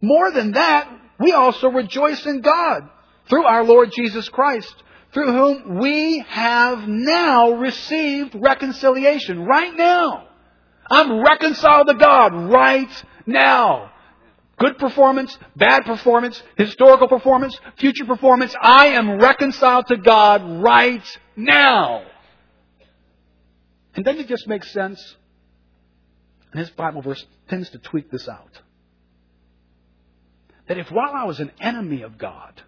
More than that, we also rejoice in God through our Lord Jesus Christ through whom we have now received reconciliation. Right now. I'm reconciled to God right now. Good performance, bad performance, historical performance, future performance. I am reconciled to God right now. And then it just makes sense. And this Bible verse tends to tweak this out. That if while I was an enemy of God,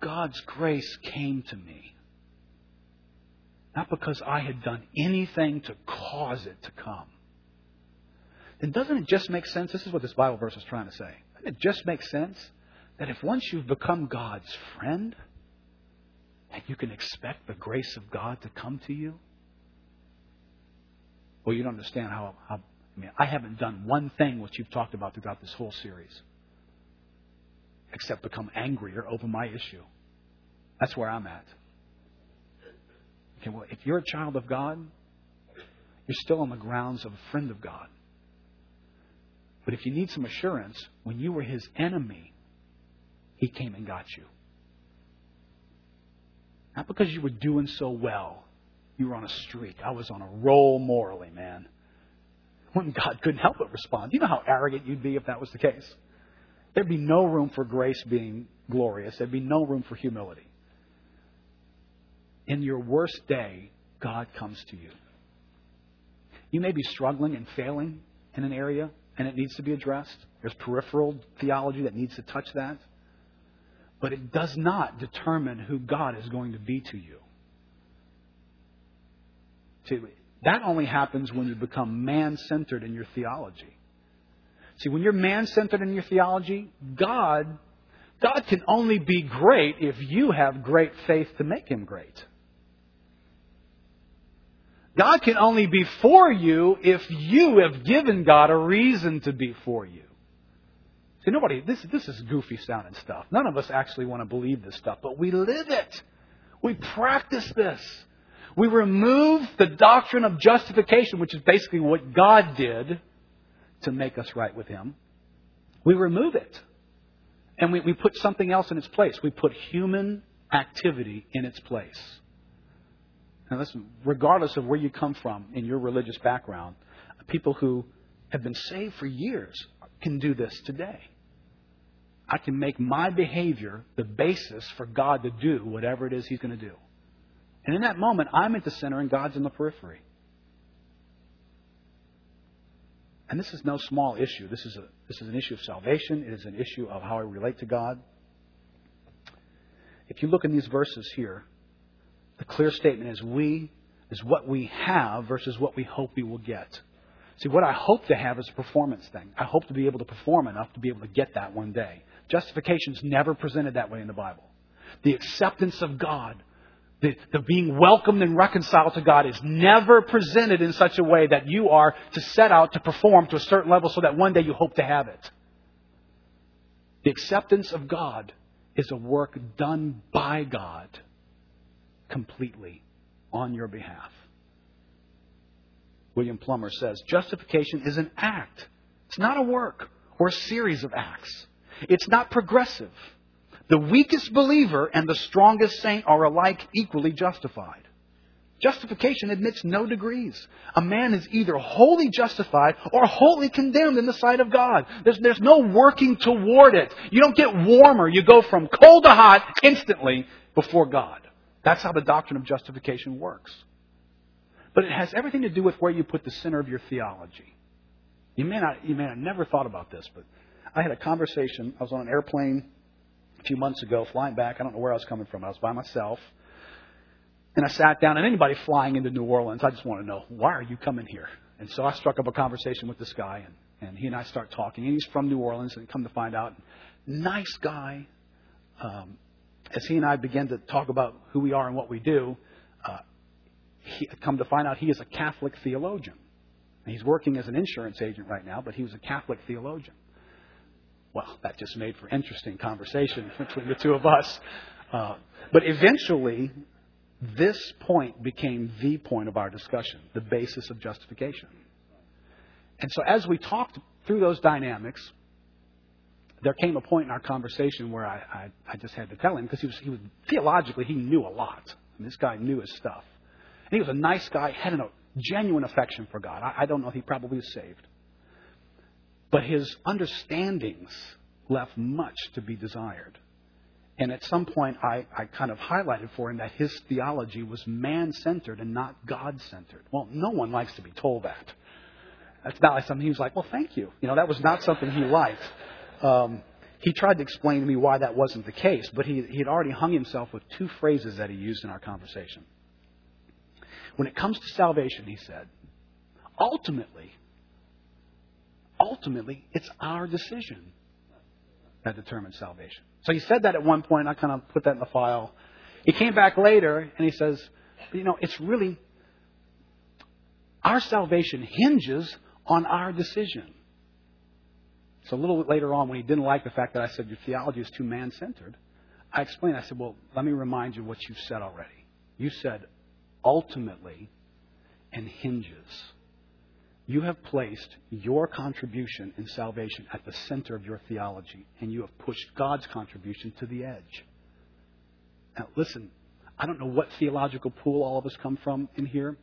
God's grace came to me. Not because I had done anything to cause it to come. Then doesn't it just make sense? This is what this Bible verse is trying to say. Doesn't it just make sense that if once you've become God's friend, that you can expect the grace of God to come to you? Well, you don't understand how, how I mean, I haven't done one thing which you've talked about throughout this whole series except become angrier over my issue. That's where I'm at. Okay, well, if you're a child of God, you're still on the grounds of a friend of God. But if you need some assurance, when you were his enemy, he came and got you. Not because you were doing so well. You were on a streak. I was on a roll morally, man. When God couldn't help but respond. You know how arrogant you'd be if that was the case? There'd be no room for grace being glorious. There'd be no room for humility. In your worst day, God comes to you. You may be struggling and failing in an area, and it needs to be addressed. There's peripheral theology that needs to touch that. But it does not determine who God is going to be to you. See, that only happens when you become man centered in your theology. See, when you're man centered in your theology, God, God can only be great if you have great faith to make him great. God can only be for you if you have given God a reason to be for you. See, nobody, this, this is goofy sounding stuff. None of us actually want to believe this stuff, but we live it. We practice this. We remove the doctrine of justification, which is basically what God did to make us right with Him. We remove it. And we, we put something else in its place. We put human activity in its place. Now, listen, regardless of where you come from in your religious background, people who have been saved for years can do this today. I can make my behavior the basis for God to do whatever it is He's going to do. And in that moment, I'm at the center and God's in the periphery. And this is no small issue. This is, a, this is an issue of salvation. It is an issue of how I relate to God. If you look in these verses here, the clear statement is we is what we have versus what we hope we will get. See, what I hope to have is a performance thing. I hope to be able to perform enough to be able to get that one day. Justification is never presented that way in the Bible. The acceptance of God, the, the being welcomed and reconciled to God is never presented in such a way that you are to set out to perform to a certain level so that one day you hope to have it. The acceptance of God is a work done by God completely on your behalf. William Plumer says justification is an act, it's not a work or a series of acts. It's not progressive. The weakest believer and the strongest saint are alike equally justified. Justification admits no degrees. A man is either wholly justified or wholly condemned in the sight of God. There's, there's no working toward it. You don't get warmer. You go from cold to hot instantly before God. That's how the doctrine of justification works. But it has everything to do with where you put the center of your theology. You may not, you may have never thought about this, but I had a conversation. I was on an airplane a few months ago, flying back. I don't know where I was coming from. I was by myself. And I sat down, and anybody flying into New Orleans, I just want to know, why are you coming here? And so I struck up a conversation with this guy, and, and he and I start talking. And he's from New Orleans, and come to find out, nice guy. Um, as he and I began to talk about who we are and what we do, uh, he, come to find out he is a Catholic theologian. And he's working as an insurance agent right now, but he was a Catholic theologian. Well, that just made for interesting conversation between the two of us. Uh, but eventually, this point became the point of our discussion, the basis of justification. And so, as we talked through those dynamics, there came a point in our conversation where I, I, I just had to tell him because he was, he was theologically he knew a lot. And this guy knew his stuff. And he was a nice guy, had a genuine affection for God. I, I don't know, he probably was saved. But his understandings left much to be desired. And at some point, I, I kind of highlighted for him that his theology was man centered and not God centered. Well, no one likes to be told that. That's not like something he was like, well, thank you. You know, that was not something he liked. Um, he tried to explain to me why that wasn't the case, but he, he had already hung himself with two phrases that he used in our conversation. When it comes to salvation, he said, ultimately, ultimately, it's our decision that determines salvation. So he said that at one point. I kind of put that in the file. He came back later and he says, you know, it's really our salvation hinges on our decision. So a little bit later on, when he didn't like the fact that I said your theology is too man centered, I explained. I said, well, let me remind you what you've said already. You said ultimately and hinges. You have placed your contribution in salvation at the center of your theology, and you have pushed God's contribution to the edge. Now, listen, I don't know what theological pool all of us come from in here,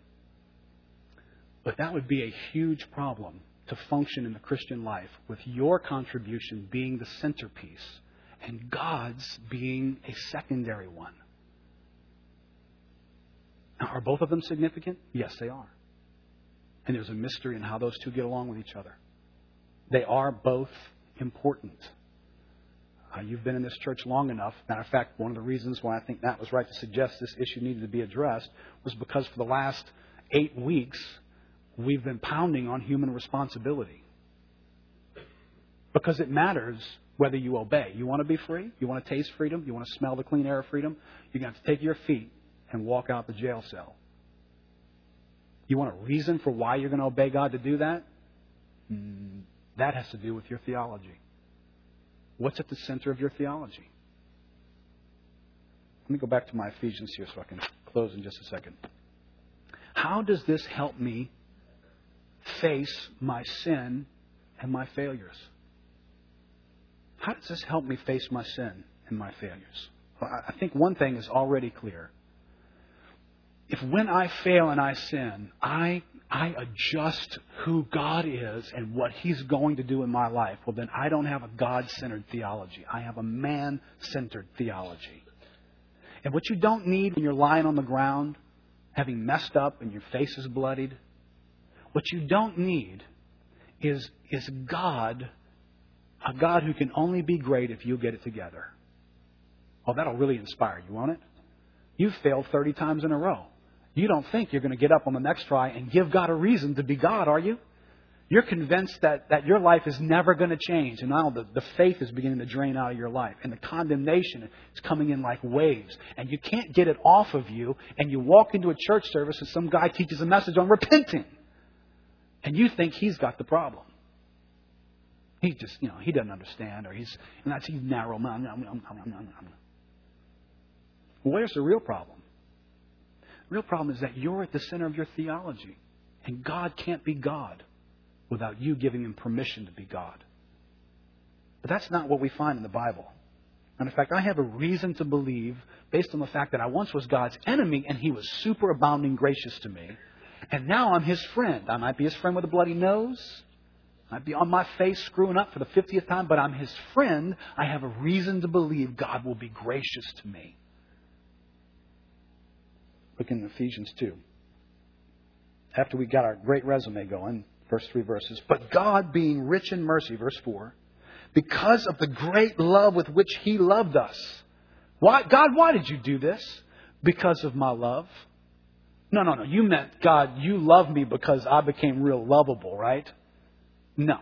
but that would be a huge problem to function in the Christian life with your contribution being the centerpiece and God's being a secondary one. Now, are both of them significant? Yes, they are. And there's a mystery in how those two get along with each other. They are both important. Uh, you've been in this church long enough. Matter of fact, one of the reasons why I think Matt was right to suggest this issue needed to be addressed was because for the last eight weeks, we've been pounding on human responsibility. Because it matters whether you obey. You want to be free? You want to taste freedom? You want to smell the clean air of freedom? You're going to have to take your feet and walk out the jail cell. You want a reason for why you're going to obey God to do that? Mm, that has to do with your theology. What's at the center of your theology? Let me go back to my Ephesians here so I can close in just a second. How does this help me face my sin and my failures? How does this help me face my sin and my failures? I think one thing is already clear. If when I fail and I sin, I, I adjust who God is and what He's going to do in my life, well, then I don't have a God centered theology. I have a man centered theology. And what you don't need when you're lying on the ground, having messed up and your face is bloodied, what you don't need is, is God, a God who can only be great if you get it together. Oh, that'll really inspire you, won't it? You've failed 30 times in a row. You don't think you're going to get up on the next try and give God a reason to be God, are you? You're convinced that, that your life is never going to change, and now the, the faith is beginning to drain out of your life, and the condemnation is coming in like waves, and you can't get it off of you, and you walk into a church service and some guy teaches a message on repenting, and you think he's got the problem. He just, you know, he doesn't understand, or he's, and that's he's narrow. Minded. Where's the real problem? Real problem is that you're at the center of your theology, and God can't be God without you giving him permission to be God. But that's not what we find in the Bible. And in fact, I have a reason to believe, based on the fact that I once was God's enemy and he was super abounding gracious to me, and now I'm his friend. I might be his friend with a bloody nose. I might be on my face screwing up for the 50th time, but I'm his friend. I have a reason to believe God will be gracious to me. Look in Ephesians 2. After we got our great resume going, first three verses. But God, being rich in mercy, verse 4, because of the great love with which He loved us. Why, God, why did you do this? Because of my love? No, no, no. You meant, God, you love me because I became real lovable, right? No.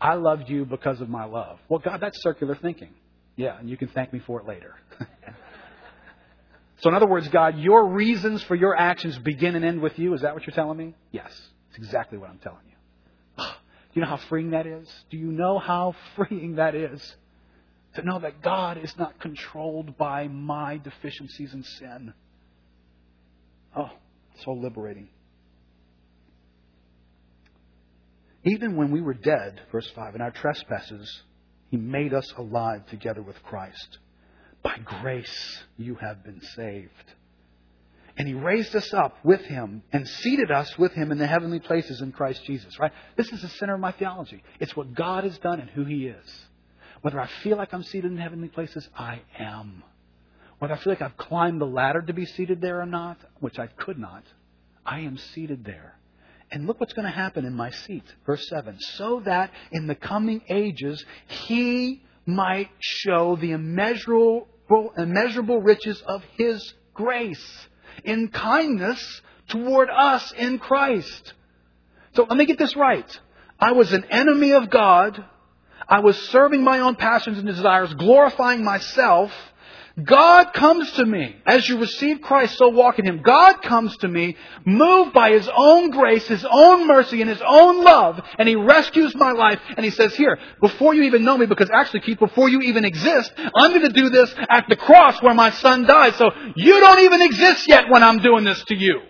I loved you because of my love. Well, God, that's circular thinking. Yeah, and you can thank me for it later. So, in other words, God, your reasons for your actions begin and end with you. Is that what you're telling me? Yes. It's exactly what I'm telling you. Do you know how freeing that is? Do you know how freeing that is? To know that God is not controlled by my deficiencies and sin. Oh, so liberating. Even when we were dead, verse 5, in our trespasses, He made us alive together with Christ. By grace you have been saved. And he raised us up with him and seated us with him in the heavenly places in Christ Jesus, right? This is the center of my theology. It's what God has done and who he is. Whether I feel like I'm seated in heavenly places, I am. Whether I feel like I've climbed the ladder to be seated there or not, which I could not, I am seated there. And look what's going to happen in my seat. Verse 7. So that in the coming ages he might show the immeasurable immeasurable riches of His grace in kindness toward us in Christ. So let me get this right. I was an enemy of God. I was serving my own passions and desires, glorifying myself, God comes to me. As you receive Christ, so walk in Him. God comes to me, moved by His own grace, His own mercy, and His own love, and He rescues my life, and He says, here, before you even know me, because actually, Keith, before you even exist, I'm going to do this at the cross where my son died, so you don't even exist yet when I'm doing this to you.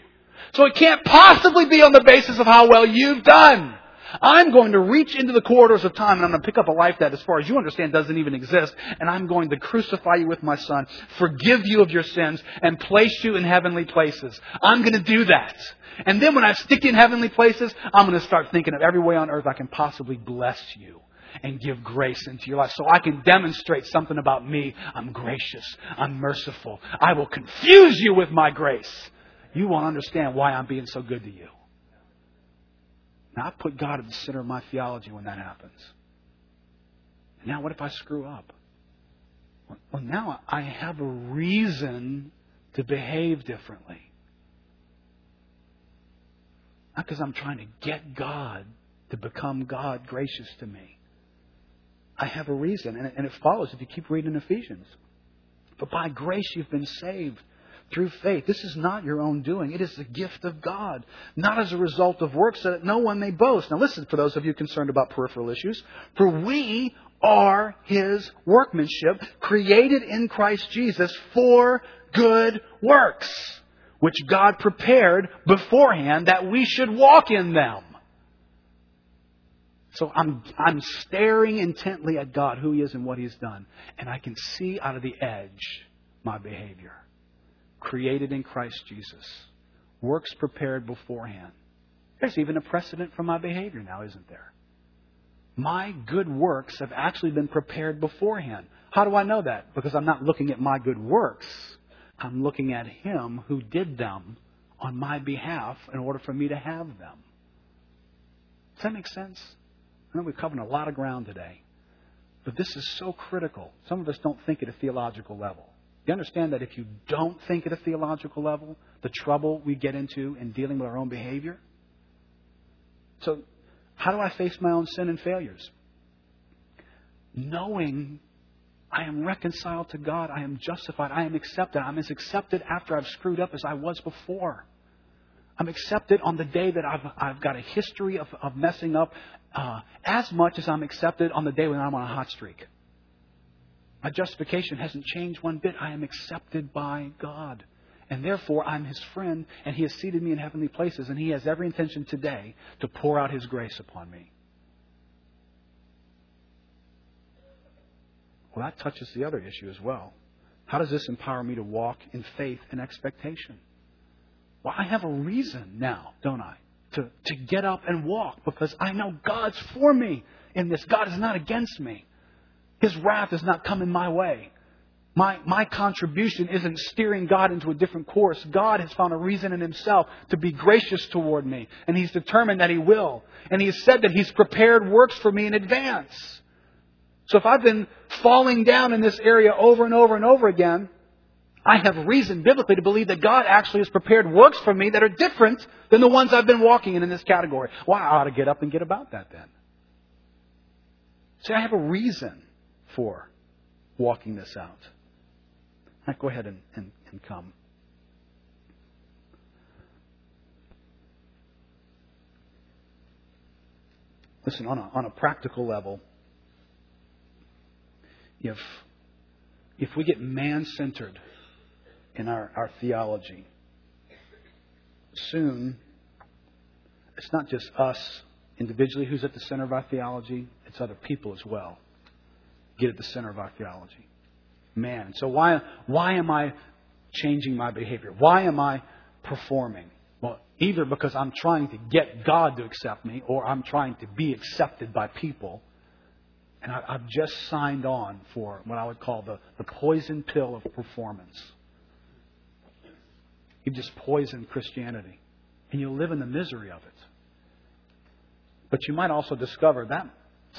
So it can't possibly be on the basis of how well you've done. I'm going to reach into the corridors of time and I'm going to pick up a life that, as far as you understand, doesn't even exist. And I'm going to crucify you with my son, forgive you of your sins, and place you in heavenly places. I'm going to do that. And then when I stick you in heavenly places, I'm going to start thinking of every way on earth I can possibly bless you and give grace into your life so I can demonstrate something about me. I'm gracious. I'm merciful. I will confuse you with my grace. You won't understand why I'm being so good to you. Now, I put God at the center of my theology when that happens. now, what if I screw up? Well, now I have a reason to behave differently. Not because I'm trying to get God to become God gracious to me. I have a reason, and it follows if you keep reading Ephesians. But by grace you've been saved through faith. This is not your own doing. It is the gift of God, not as a result of works, so that no one may boast. Now listen, for those of you concerned about peripheral issues, for we are His workmanship, created in Christ Jesus for good works, which God prepared beforehand that we should walk in them. So I'm, I'm staring intently at God, who He is and what He's done. And I can see out of the edge my behavior. Created in Christ Jesus. Works prepared beforehand. There's even a precedent for my behavior now, isn't there? My good works have actually been prepared beforehand. How do I know that? Because I'm not looking at my good works. I'm looking at Him who did them on my behalf in order for me to have them. Does that make sense? I know we've covered a lot of ground today, but this is so critical. Some of us don't think at a theological level. You understand that if you don't think at a theological level, the trouble we get into in dealing with our own behavior? So, how do I face my own sin and failures? Knowing I am reconciled to God, I am justified, I am accepted. I'm as accepted after I've screwed up as I was before. I'm accepted on the day that I've, I've got a history of, of messing up uh, as much as I'm accepted on the day when I'm on a hot streak. My justification hasn't changed one bit. I am accepted by God. And therefore, I'm His friend, and He has seated me in heavenly places, and He has every intention today to pour out His grace upon me. Well, that touches the other issue as well. How does this empower me to walk in faith and expectation? Well, I have a reason now, don't I, to, to get up and walk because I know God's for me in this. God is not against me. His wrath is not coming my way. My, my contribution isn't steering God into a different course. God has found a reason in Himself to be gracious toward me, and He's determined that He will. And He has said that He's prepared works for me in advance. So if I've been falling down in this area over and over and over again, I have reason biblically to believe that God actually has prepared works for me that are different than the ones I've been walking in in this category. Well, I ought to get up and get about that then. See, I have a reason for walking this out. Go ahead and, and, and come. Listen, on a, on a practical level, if, if we get man centered in our, our theology. Soon, it's not just us individually who's at the center of our theology, it's other people as well. Get at the center of our theology. Man. So why why am I changing my behavior? Why am I performing? Well, either because I'm trying to get God to accept me or I'm trying to be accepted by people. And I, have just signed on for what I would call the, the poison pill of performance. You've just poisoned Christianity. And you'll live in the misery of it. But you might also discover that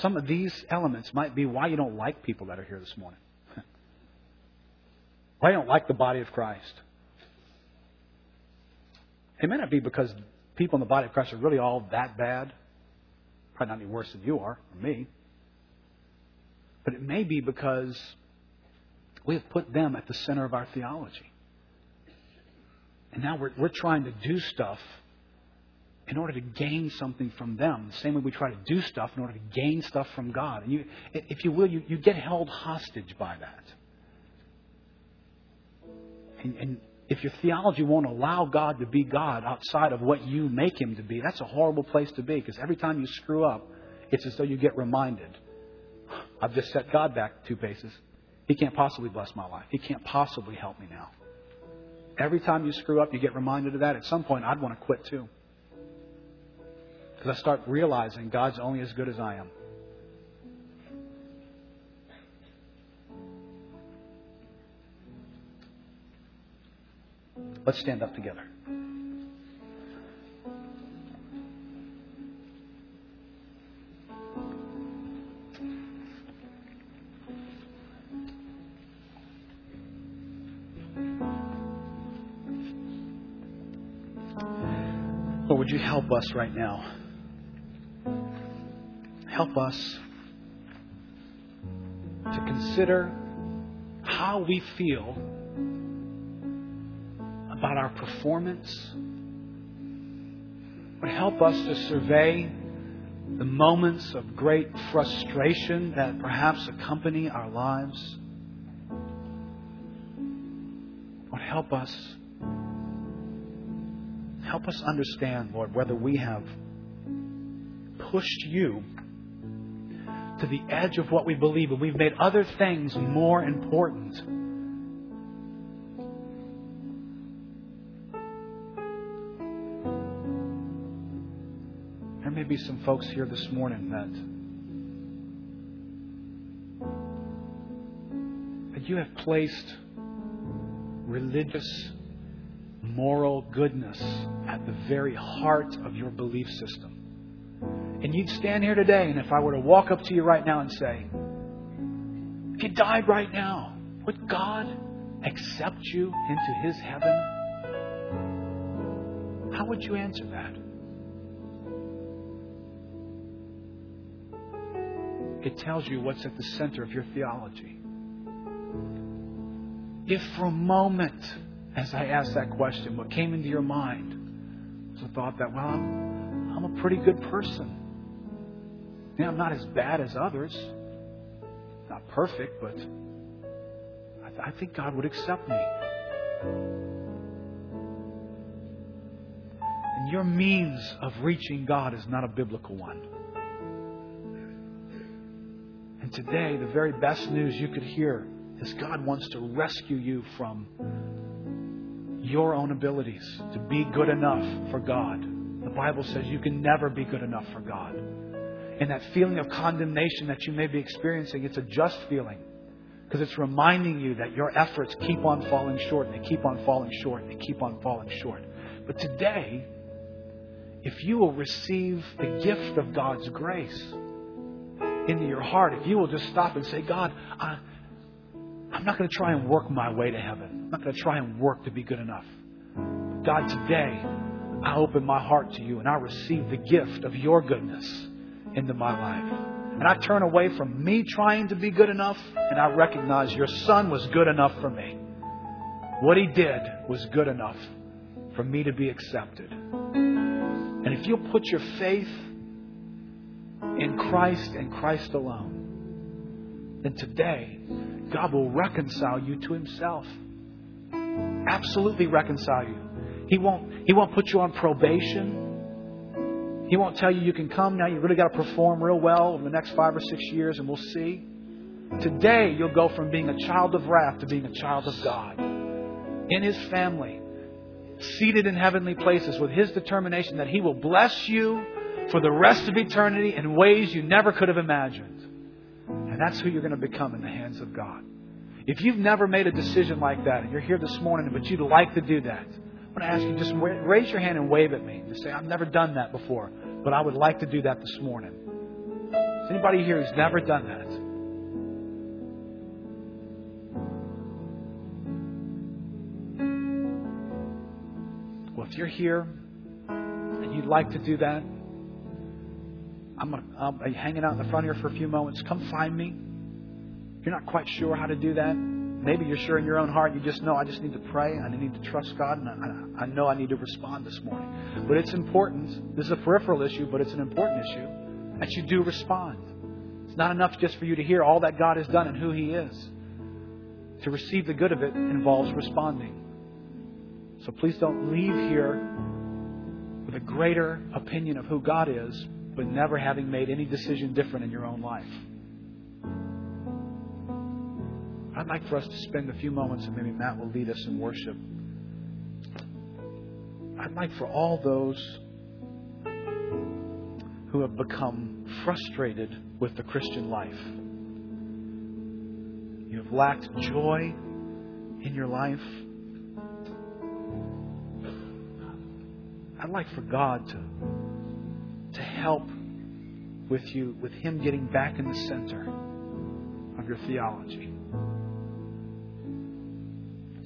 some of these elements might be why you don't like people that are here this morning. why you don't like the body of Christ. It may not be because people in the body of Christ are really all that bad. Probably not any worse than you are, or me. But it may be because we have put them at the center of our theology. And now we're, we're trying to do stuff in order to gain something from them. The same way we try to do stuff in order to gain stuff from God. And you, if you will, you, you get held hostage by that. And, and if your theology won't allow God to be God outside of what you make Him to be, that's a horrible place to be because every time you screw up, it's as though you get reminded. I've just set God back two paces. He can't possibly bless my life. He can't possibly help me now. Every time you screw up, you get reminded of that. At some point, I'd want to quit too. Because I start realizing God's only as good as I am. Let's stand up together. would you help us right now? Help us to consider how we feel about our performance. Would help us to survey the moments of great frustration that perhaps accompany our lives. Would help us Help us understand, Lord, whether we have pushed you to the edge of what we believe and we've made other things more important. There may be some folks here this morning that that you have placed religious moral goodness at the very heart of your belief system. And you'd stand here today, and if I were to walk up to you right now and say, If you died right now, would God accept you into His heaven? How would you answer that? It tells you what's at the center of your theology. If for a moment as I asked that question, what came into your mind was the thought that, well, I'm, I'm a pretty good person. I'm not as bad as others. Not perfect, but I, th- I think God would accept me. And your means of reaching God is not a biblical one. And today, the very best news you could hear is God wants to rescue you from your own abilities to be good enough for God. The Bible says you can never be good enough for God. And that feeling of condemnation that you may be experiencing, it's a just feeling. Because it's reminding you that your efforts keep on falling short, and they keep on falling short, and they keep on falling short. But today, if you will receive the gift of God's grace into your heart, if you will just stop and say, God, I, I'm not going to try and work my way to heaven. I'm not going to try and work to be good enough. God, today, I open my heart to you and I receive the gift of your goodness into my life. And I turn away from me trying to be good enough and I recognize your son was good enough for me. What he did was good enough for me to be accepted. And if you'll put your faith in Christ and Christ alone, then today God will reconcile you to Himself. Absolutely reconcile you. He won't, he won't put you on probation. He won't tell you you can come now. You've really got to perform real well over the next five or six years, and we'll see. Today, you'll go from being a child of wrath to being a child of God. In His family, seated in heavenly places with His determination that He will bless you for the rest of eternity in ways you never could have imagined. And that's who you're going to become in the hands of God. If you've never made a decision like that and you're here this morning, but you'd like to do that, I want to ask you just raise your hand and wave at me. Just say, I've never done that before, but I would like to do that this morning. Is anybody here who's never done that? Well, if you're here and you'd like to do that, I'm, going I'm hanging out in the front here for a few moments. Come find me. If you're not quite sure how to do that, maybe you're sure in your own heart you just know I just need to pray. I need to trust God, and I, I know I need to respond this morning. But it's important. This is a peripheral issue, but it's an important issue that you do respond. It's not enough just for you to hear all that God has done and who He is. To receive the good of it involves responding. So please don't leave here with a greater opinion of who God is but never having made any decision different in your own life. I'd like for us to spend a few moments, and maybe Matt will lead us in worship. I'd like for all those who have become frustrated with the Christian life. You have lacked joy in your life. I'd like for God to to help with you, with Him getting back in the center of your theology.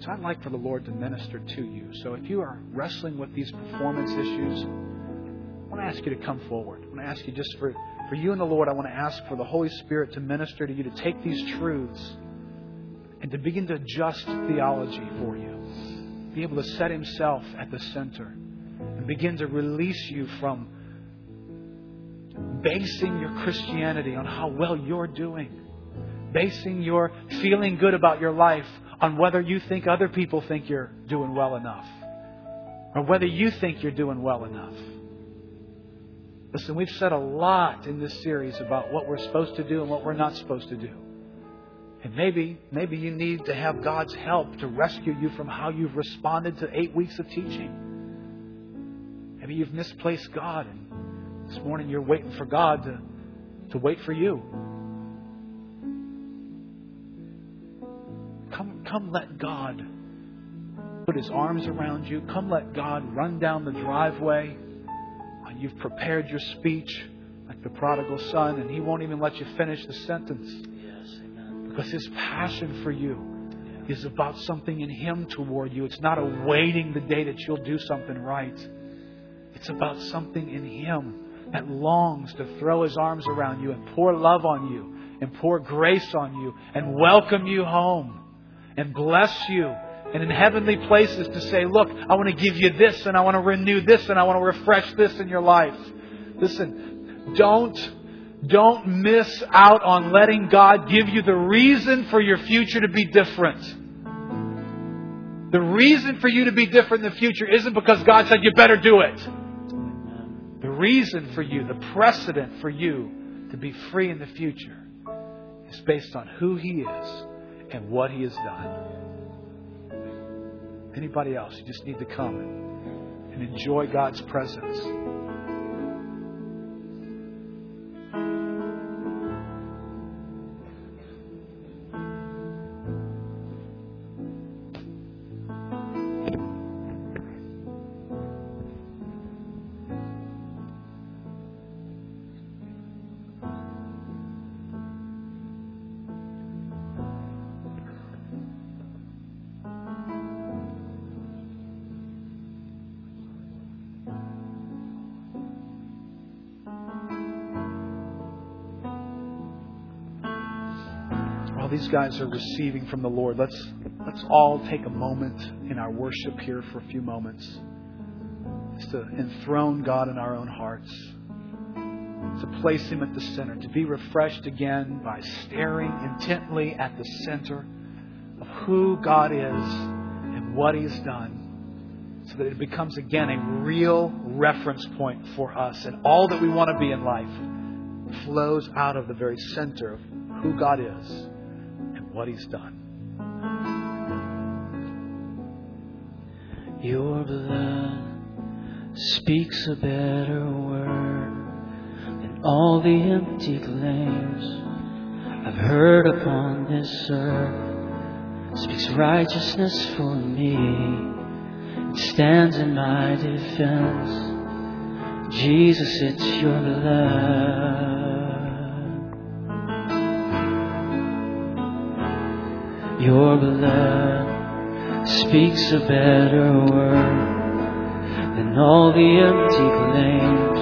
I'd like for the Lord to minister to you. So if you are wrestling with these performance issues, I want to ask you to come forward. I want to ask you just for, for you and the Lord, I want to ask for the Holy Spirit to minister to you, to take these truths and to begin to adjust theology for you. Be able to set Himself at the center and begin to release you from basing your Christianity on how well you're doing, basing your feeling good about your life on whether you think other people think you're doing well enough, or whether you think you're doing well enough. Listen, we've said a lot in this series about what we're supposed to do and what we're not supposed to do. And maybe, maybe you need to have God's help to rescue you from how you've responded to eight weeks of teaching. Maybe you've misplaced God, and this morning you're waiting for God to, to wait for you. Come, let God put his arms around you. Come let God run down the driveway uh, you've prepared your speech like the prodigal son, and he won't even let you finish the sentence. Yes, amen. Because his passion for you is about something in him toward you. It's not awaiting the day that you'll do something right. It's about something in him that longs to throw his arms around you and pour love on you and pour grace on you and welcome you home and bless you and in heavenly places to say, look, I want to give you this and I want to renew this and I want to refresh this in your life. Listen, don't, don't miss out on letting God give you the reason for your future to be different. The reason for you to be different in the future isn't because God said you better do it. The reason for you, the precedent for you to be free in the future is based on who He is and what He has done. Anybody else, you just need to come and enjoy God's presence. Guys are receiving from the Lord, let's, let's all take a moment in our worship here for a few moments. To enthrone God in our own hearts, to place Him at the center, to be refreshed again by staring intently at the center of who God is and what He's done, so that it becomes again a real reference point for us. And all that we want to be in life flows out of the very center of who God is what He's done. Your blood speaks a better word than all the empty claims I've heard upon this earth. Speaks righteousness for me and stands in my defense. Jesus, it's your blood. Your blood speaks a better word than all the empty claims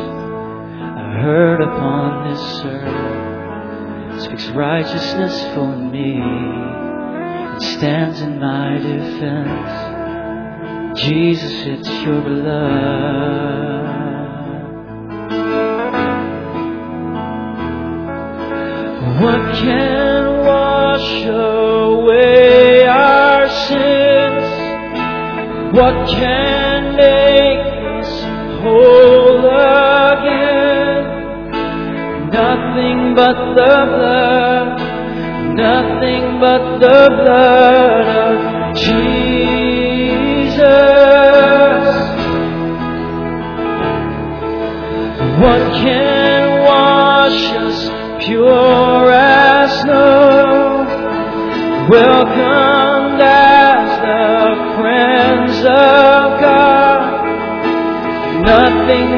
I've heard upon this earth. It speaks righteousness for me and stands in my defense. Jesus, it's your blood. What can What can make us whole again? Nothing but the blood, nothing but the blood of Jesus. What can wash us pure as snow? welcomed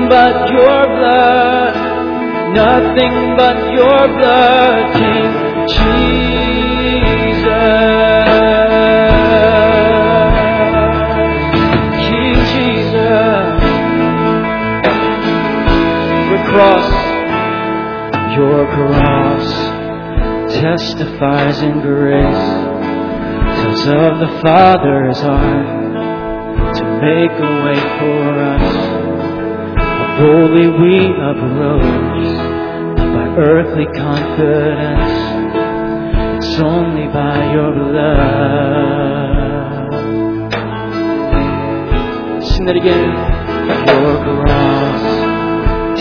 but your blood, nothing but your blood, King Jesus. King Jesus, your cross, your cross testifies in grace, tells of the Father's heart to make a way for us. Holy, we approach by earthly confidence. It's only by your love. Sing that again. Your cross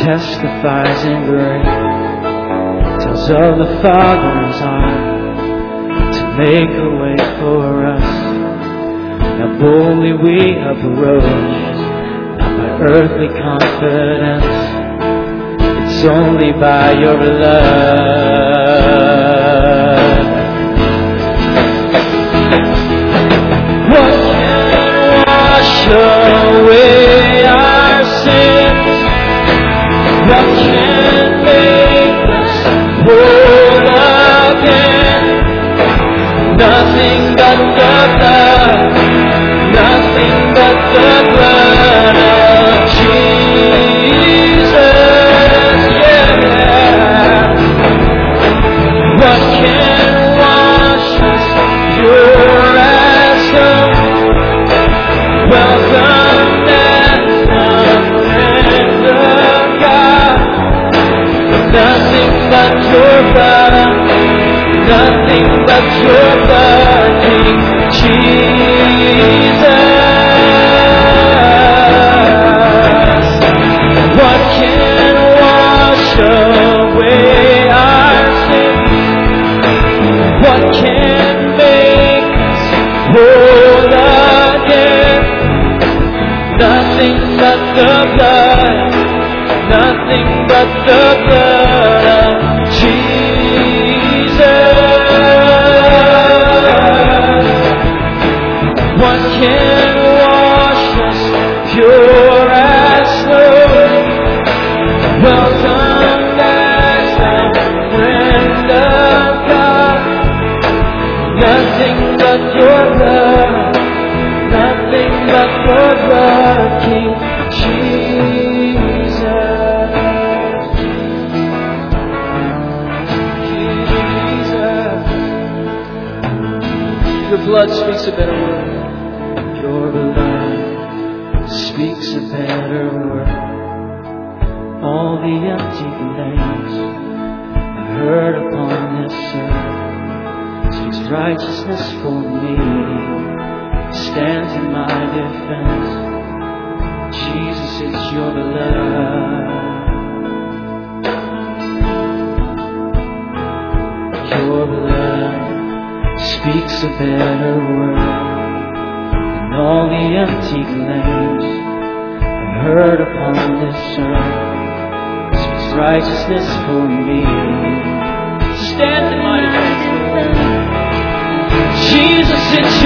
testifies in grace, tells of the Father's heart to make a way for us. Now boldly we approach earthly confidence. It's only by your love.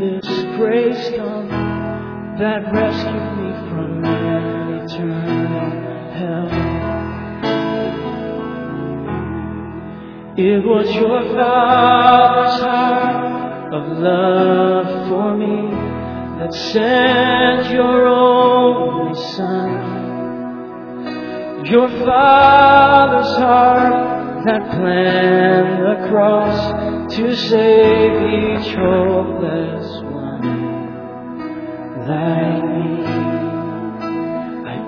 this grace come that rescued me from eternal hell? It was your Father's heart of love for me that sent your only Son. Your Father's heart that planned the cross to save each hopeless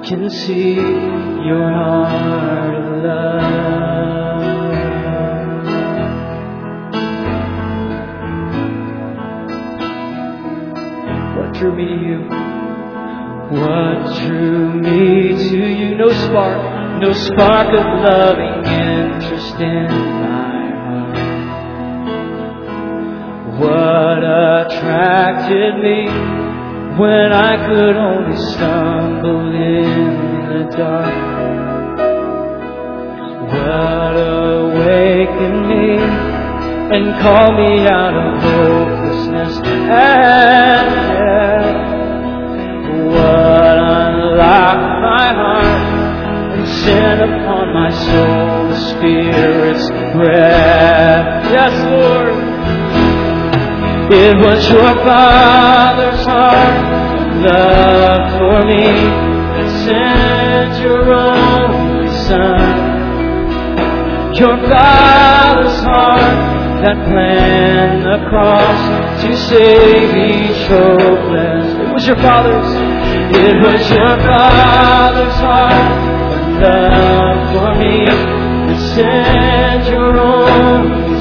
can see your heart of love. What drew me to you? What drew me to you? No spark, no spark of loving interest in my heart. What attracted me when I could only stumble in the dark? What awakened me and called me out of hopelessness and death? What unlocked my heart and sent upon my soul the Spirit's breath? Yes, Lord. It was your Father's heart, love for me, that sent your only Son. Your Father's heart that planned the cross to save each hopeless. It was your Father's. It was your Father's heart love for me that sent your only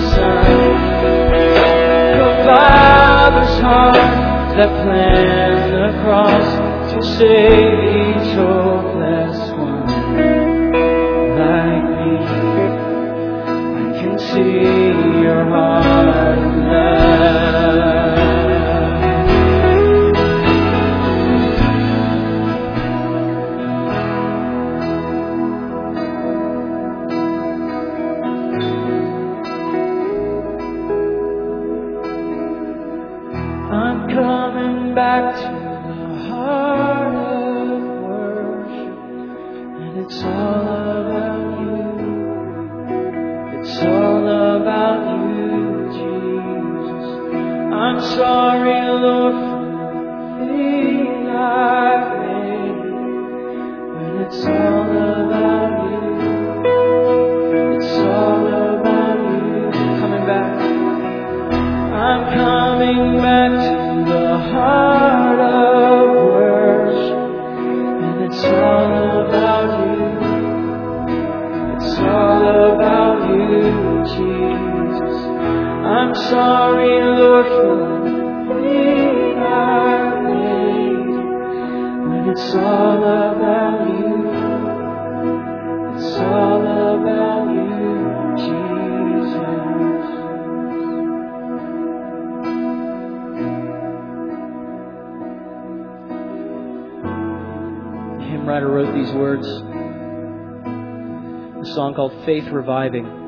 Father's heart that planned the cross to save each hopeless I'm coming back to the heart of worship, and it's all about you. It's all about you, Jesus. I'm sorry, sorry, the thing I made, but it's all about you. It's all about you, Jesus. The hymn writer wrote these words. A song called Faith Reviving.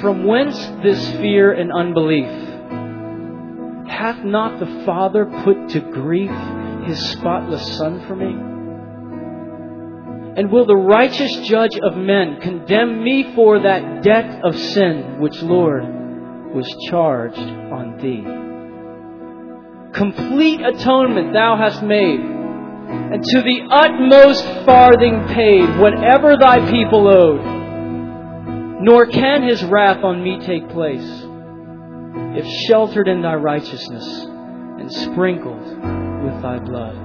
From whence this fear and unbelief? Hath not the Father put to grief his spotless Son for me? And will the righteous judge of men condemn me for that debt of sin which, Lord, was charged on thee? Complete atonement thou hast made, and to the utmost farthing paid whatever thy people owed. Nor can his wrath on me take place, if sheltered in thy righteousness and sprinkled with thy blood.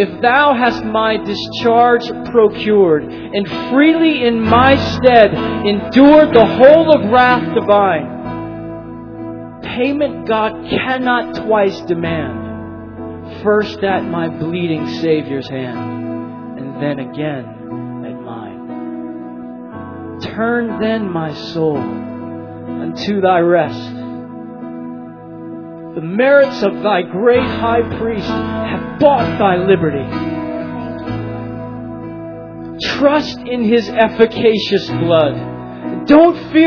If thou hast my discharge procured, and freely in my stead endured the whole of wrath divine, payment God cannot twice demand first at my bleeding Savior's hand, and then again mine. Turn then, my soul, unto thy rest. The merits of thy great high priest have bought thy liberty. Trust in his efficacious blood. Don't fear